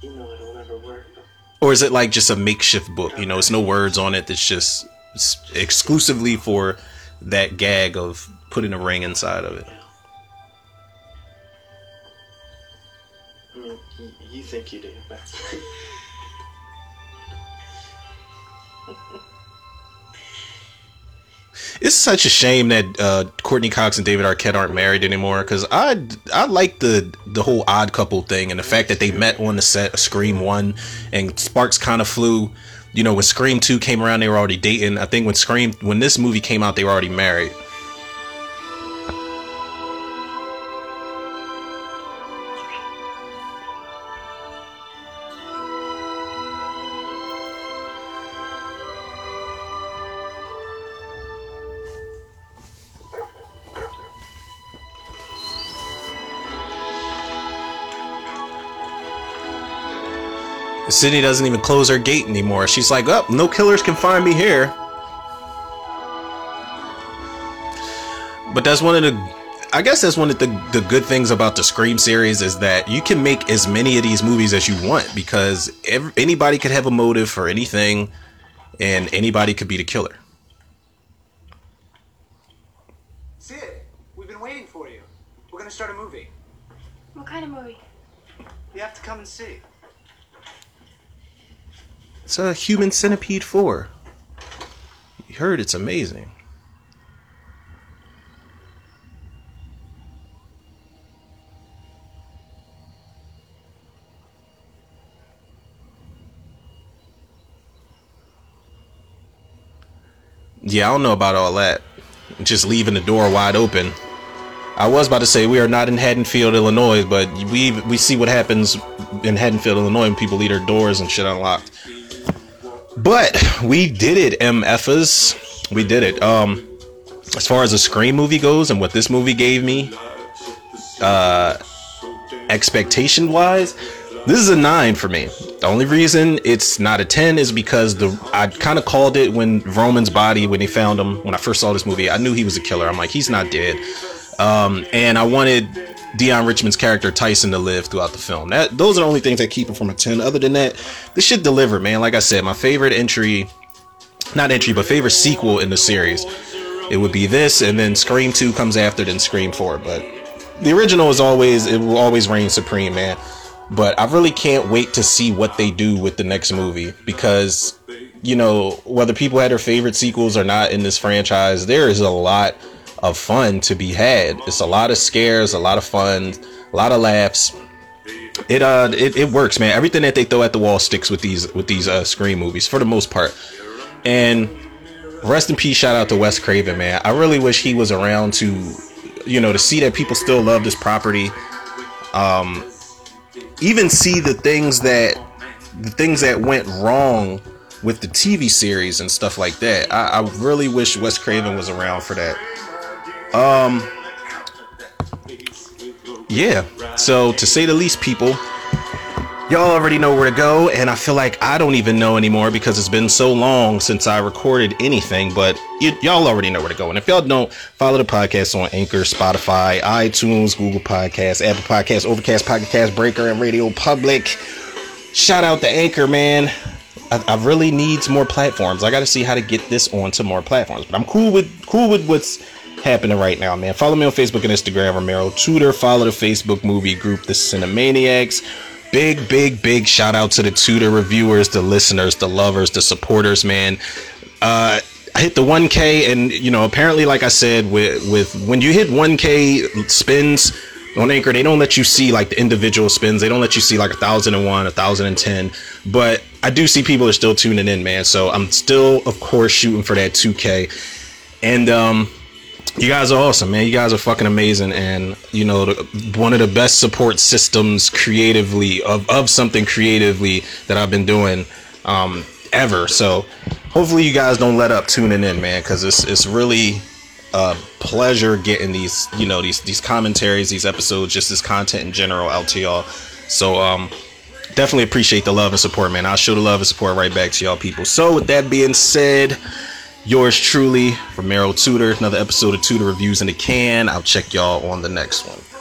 You know it'll never work. Or is it like just a makeshift book? You know, it's no words on it. It's just it's exclusively for that gag of putting a ring inside of it. I mean, you think you do. It's such a shame that uh, Courteney Cox and David Arquette aren't married anymore because I I like the the whole odd couple thing and the fact that they met on the set of Scream One and sparks kind of flew. You know, when Scream Two came around, they were already dating. I think when Scream when this movie came out, they were already married. Sidney doesn't even close her gate anymore. She's like, "Oh, no killers can find me here." But that's one of the I guess that's one of the the good things about the Scream series is that you can make as many of these movies as you want because ev anybody could have a motive for anything and anybody could be the killer. Sid, we've been waiting for you. We're gonna start a movie. What kind of movie? You have to come and see. It's a Human Centipede 4. You heard it's amazing. Yeah, I don't know about all that. Just leaving the door wide open. I was about to say we are not in Haddonfield, Illinois, but we we see what happens in Haddonfield, Illinois when people leave their doors and shit unlocked. But we did it, MFers. We did it. Um as far as a Scream movie goes and what this movie gave me, uh expectation wise, this is a nine for me. The only reason it's not a 10 is because the I kind of called it when Roman's body, when they found him, when I first saw this movie, I knew he was a killer. I'm like, he's not dead. Um, and I wanted Deon Richmond's character Tyson to live throughout the film. That those are the only things that keep it from a 10. Other than that, this shit delivered, man. Like I said, my favorite entry, not entry, but favorite sequel in the series. It would be this, and then Scream 2 comes after, then Scream 4. But the original is always it will always reign supreme, man. But I really can't wait to see what they do with the next movie because you know whether people had their favorite sequels or not in this franchise, there is a lot of fun to be had. It's a lot of scares, a lot of fun, a lot of laughs. It uh it, it works, man. Everything that they throw at the wall sticks with these with these uh screen movies for the most part. And rest in peace, shout out to Wes Craven, man. I really wish he was around to you know to see that people still love this property. Um even see the things that the things that went wrong with the TV series and stuff like that. I, I really wish Wes Craven was around for that. Um, yeah. So to say the least, people, y'all already know where to go, and I feel like I don't even know anymore because it's been so long since I recorded anything. But y- y'all already know where to go, and if y'all don't, follow the podcast on Anchor, Spotify, iTunes, Google Podcasts, Apple Podcasts, Overcast, Pocket Cast, Breaker, and Radio Public. Shout out to Anchor, man. I, I really needs more platforms. I got to see how to get this onto more platforms. But I'm cool with cool with what's happening right now, man. Follow me on Facebook and Instagram, Romero Tudor. Follow the Facebook movie group, The Cinemaniacs. Big, big, big shout out to the Tudor reviewers, the listeners, the lovers, the supporters, man. Uh, I hit the 1K, and you know, apparently, like I said, with with when you hit 1K spins on Anchor, they don't let you see like the individual spins. They don't let you see like a thousand and one, a thousand and ten. But I do see people are still tuning in, man. So I'm still, of course, shooting for that 2K. And um, you guys are awesome, man. You guys are fucking amazing, and you know, the, one of the best support systems creatively of of something creatively that I've been doing um, ever. So hopefully, you guys don't let up tuning in, man, because it's it's really a pleasure getting these you know these these commentaries, these episodes, just this content in general out to y'all. So um, definitely appreciate the love and support, man. I'll show the love and support right back to y'all people. So with that being said. Yours truly, Romero Tudor. Another episode of Tudor Reviews in the can. I'll check y'all on the next one.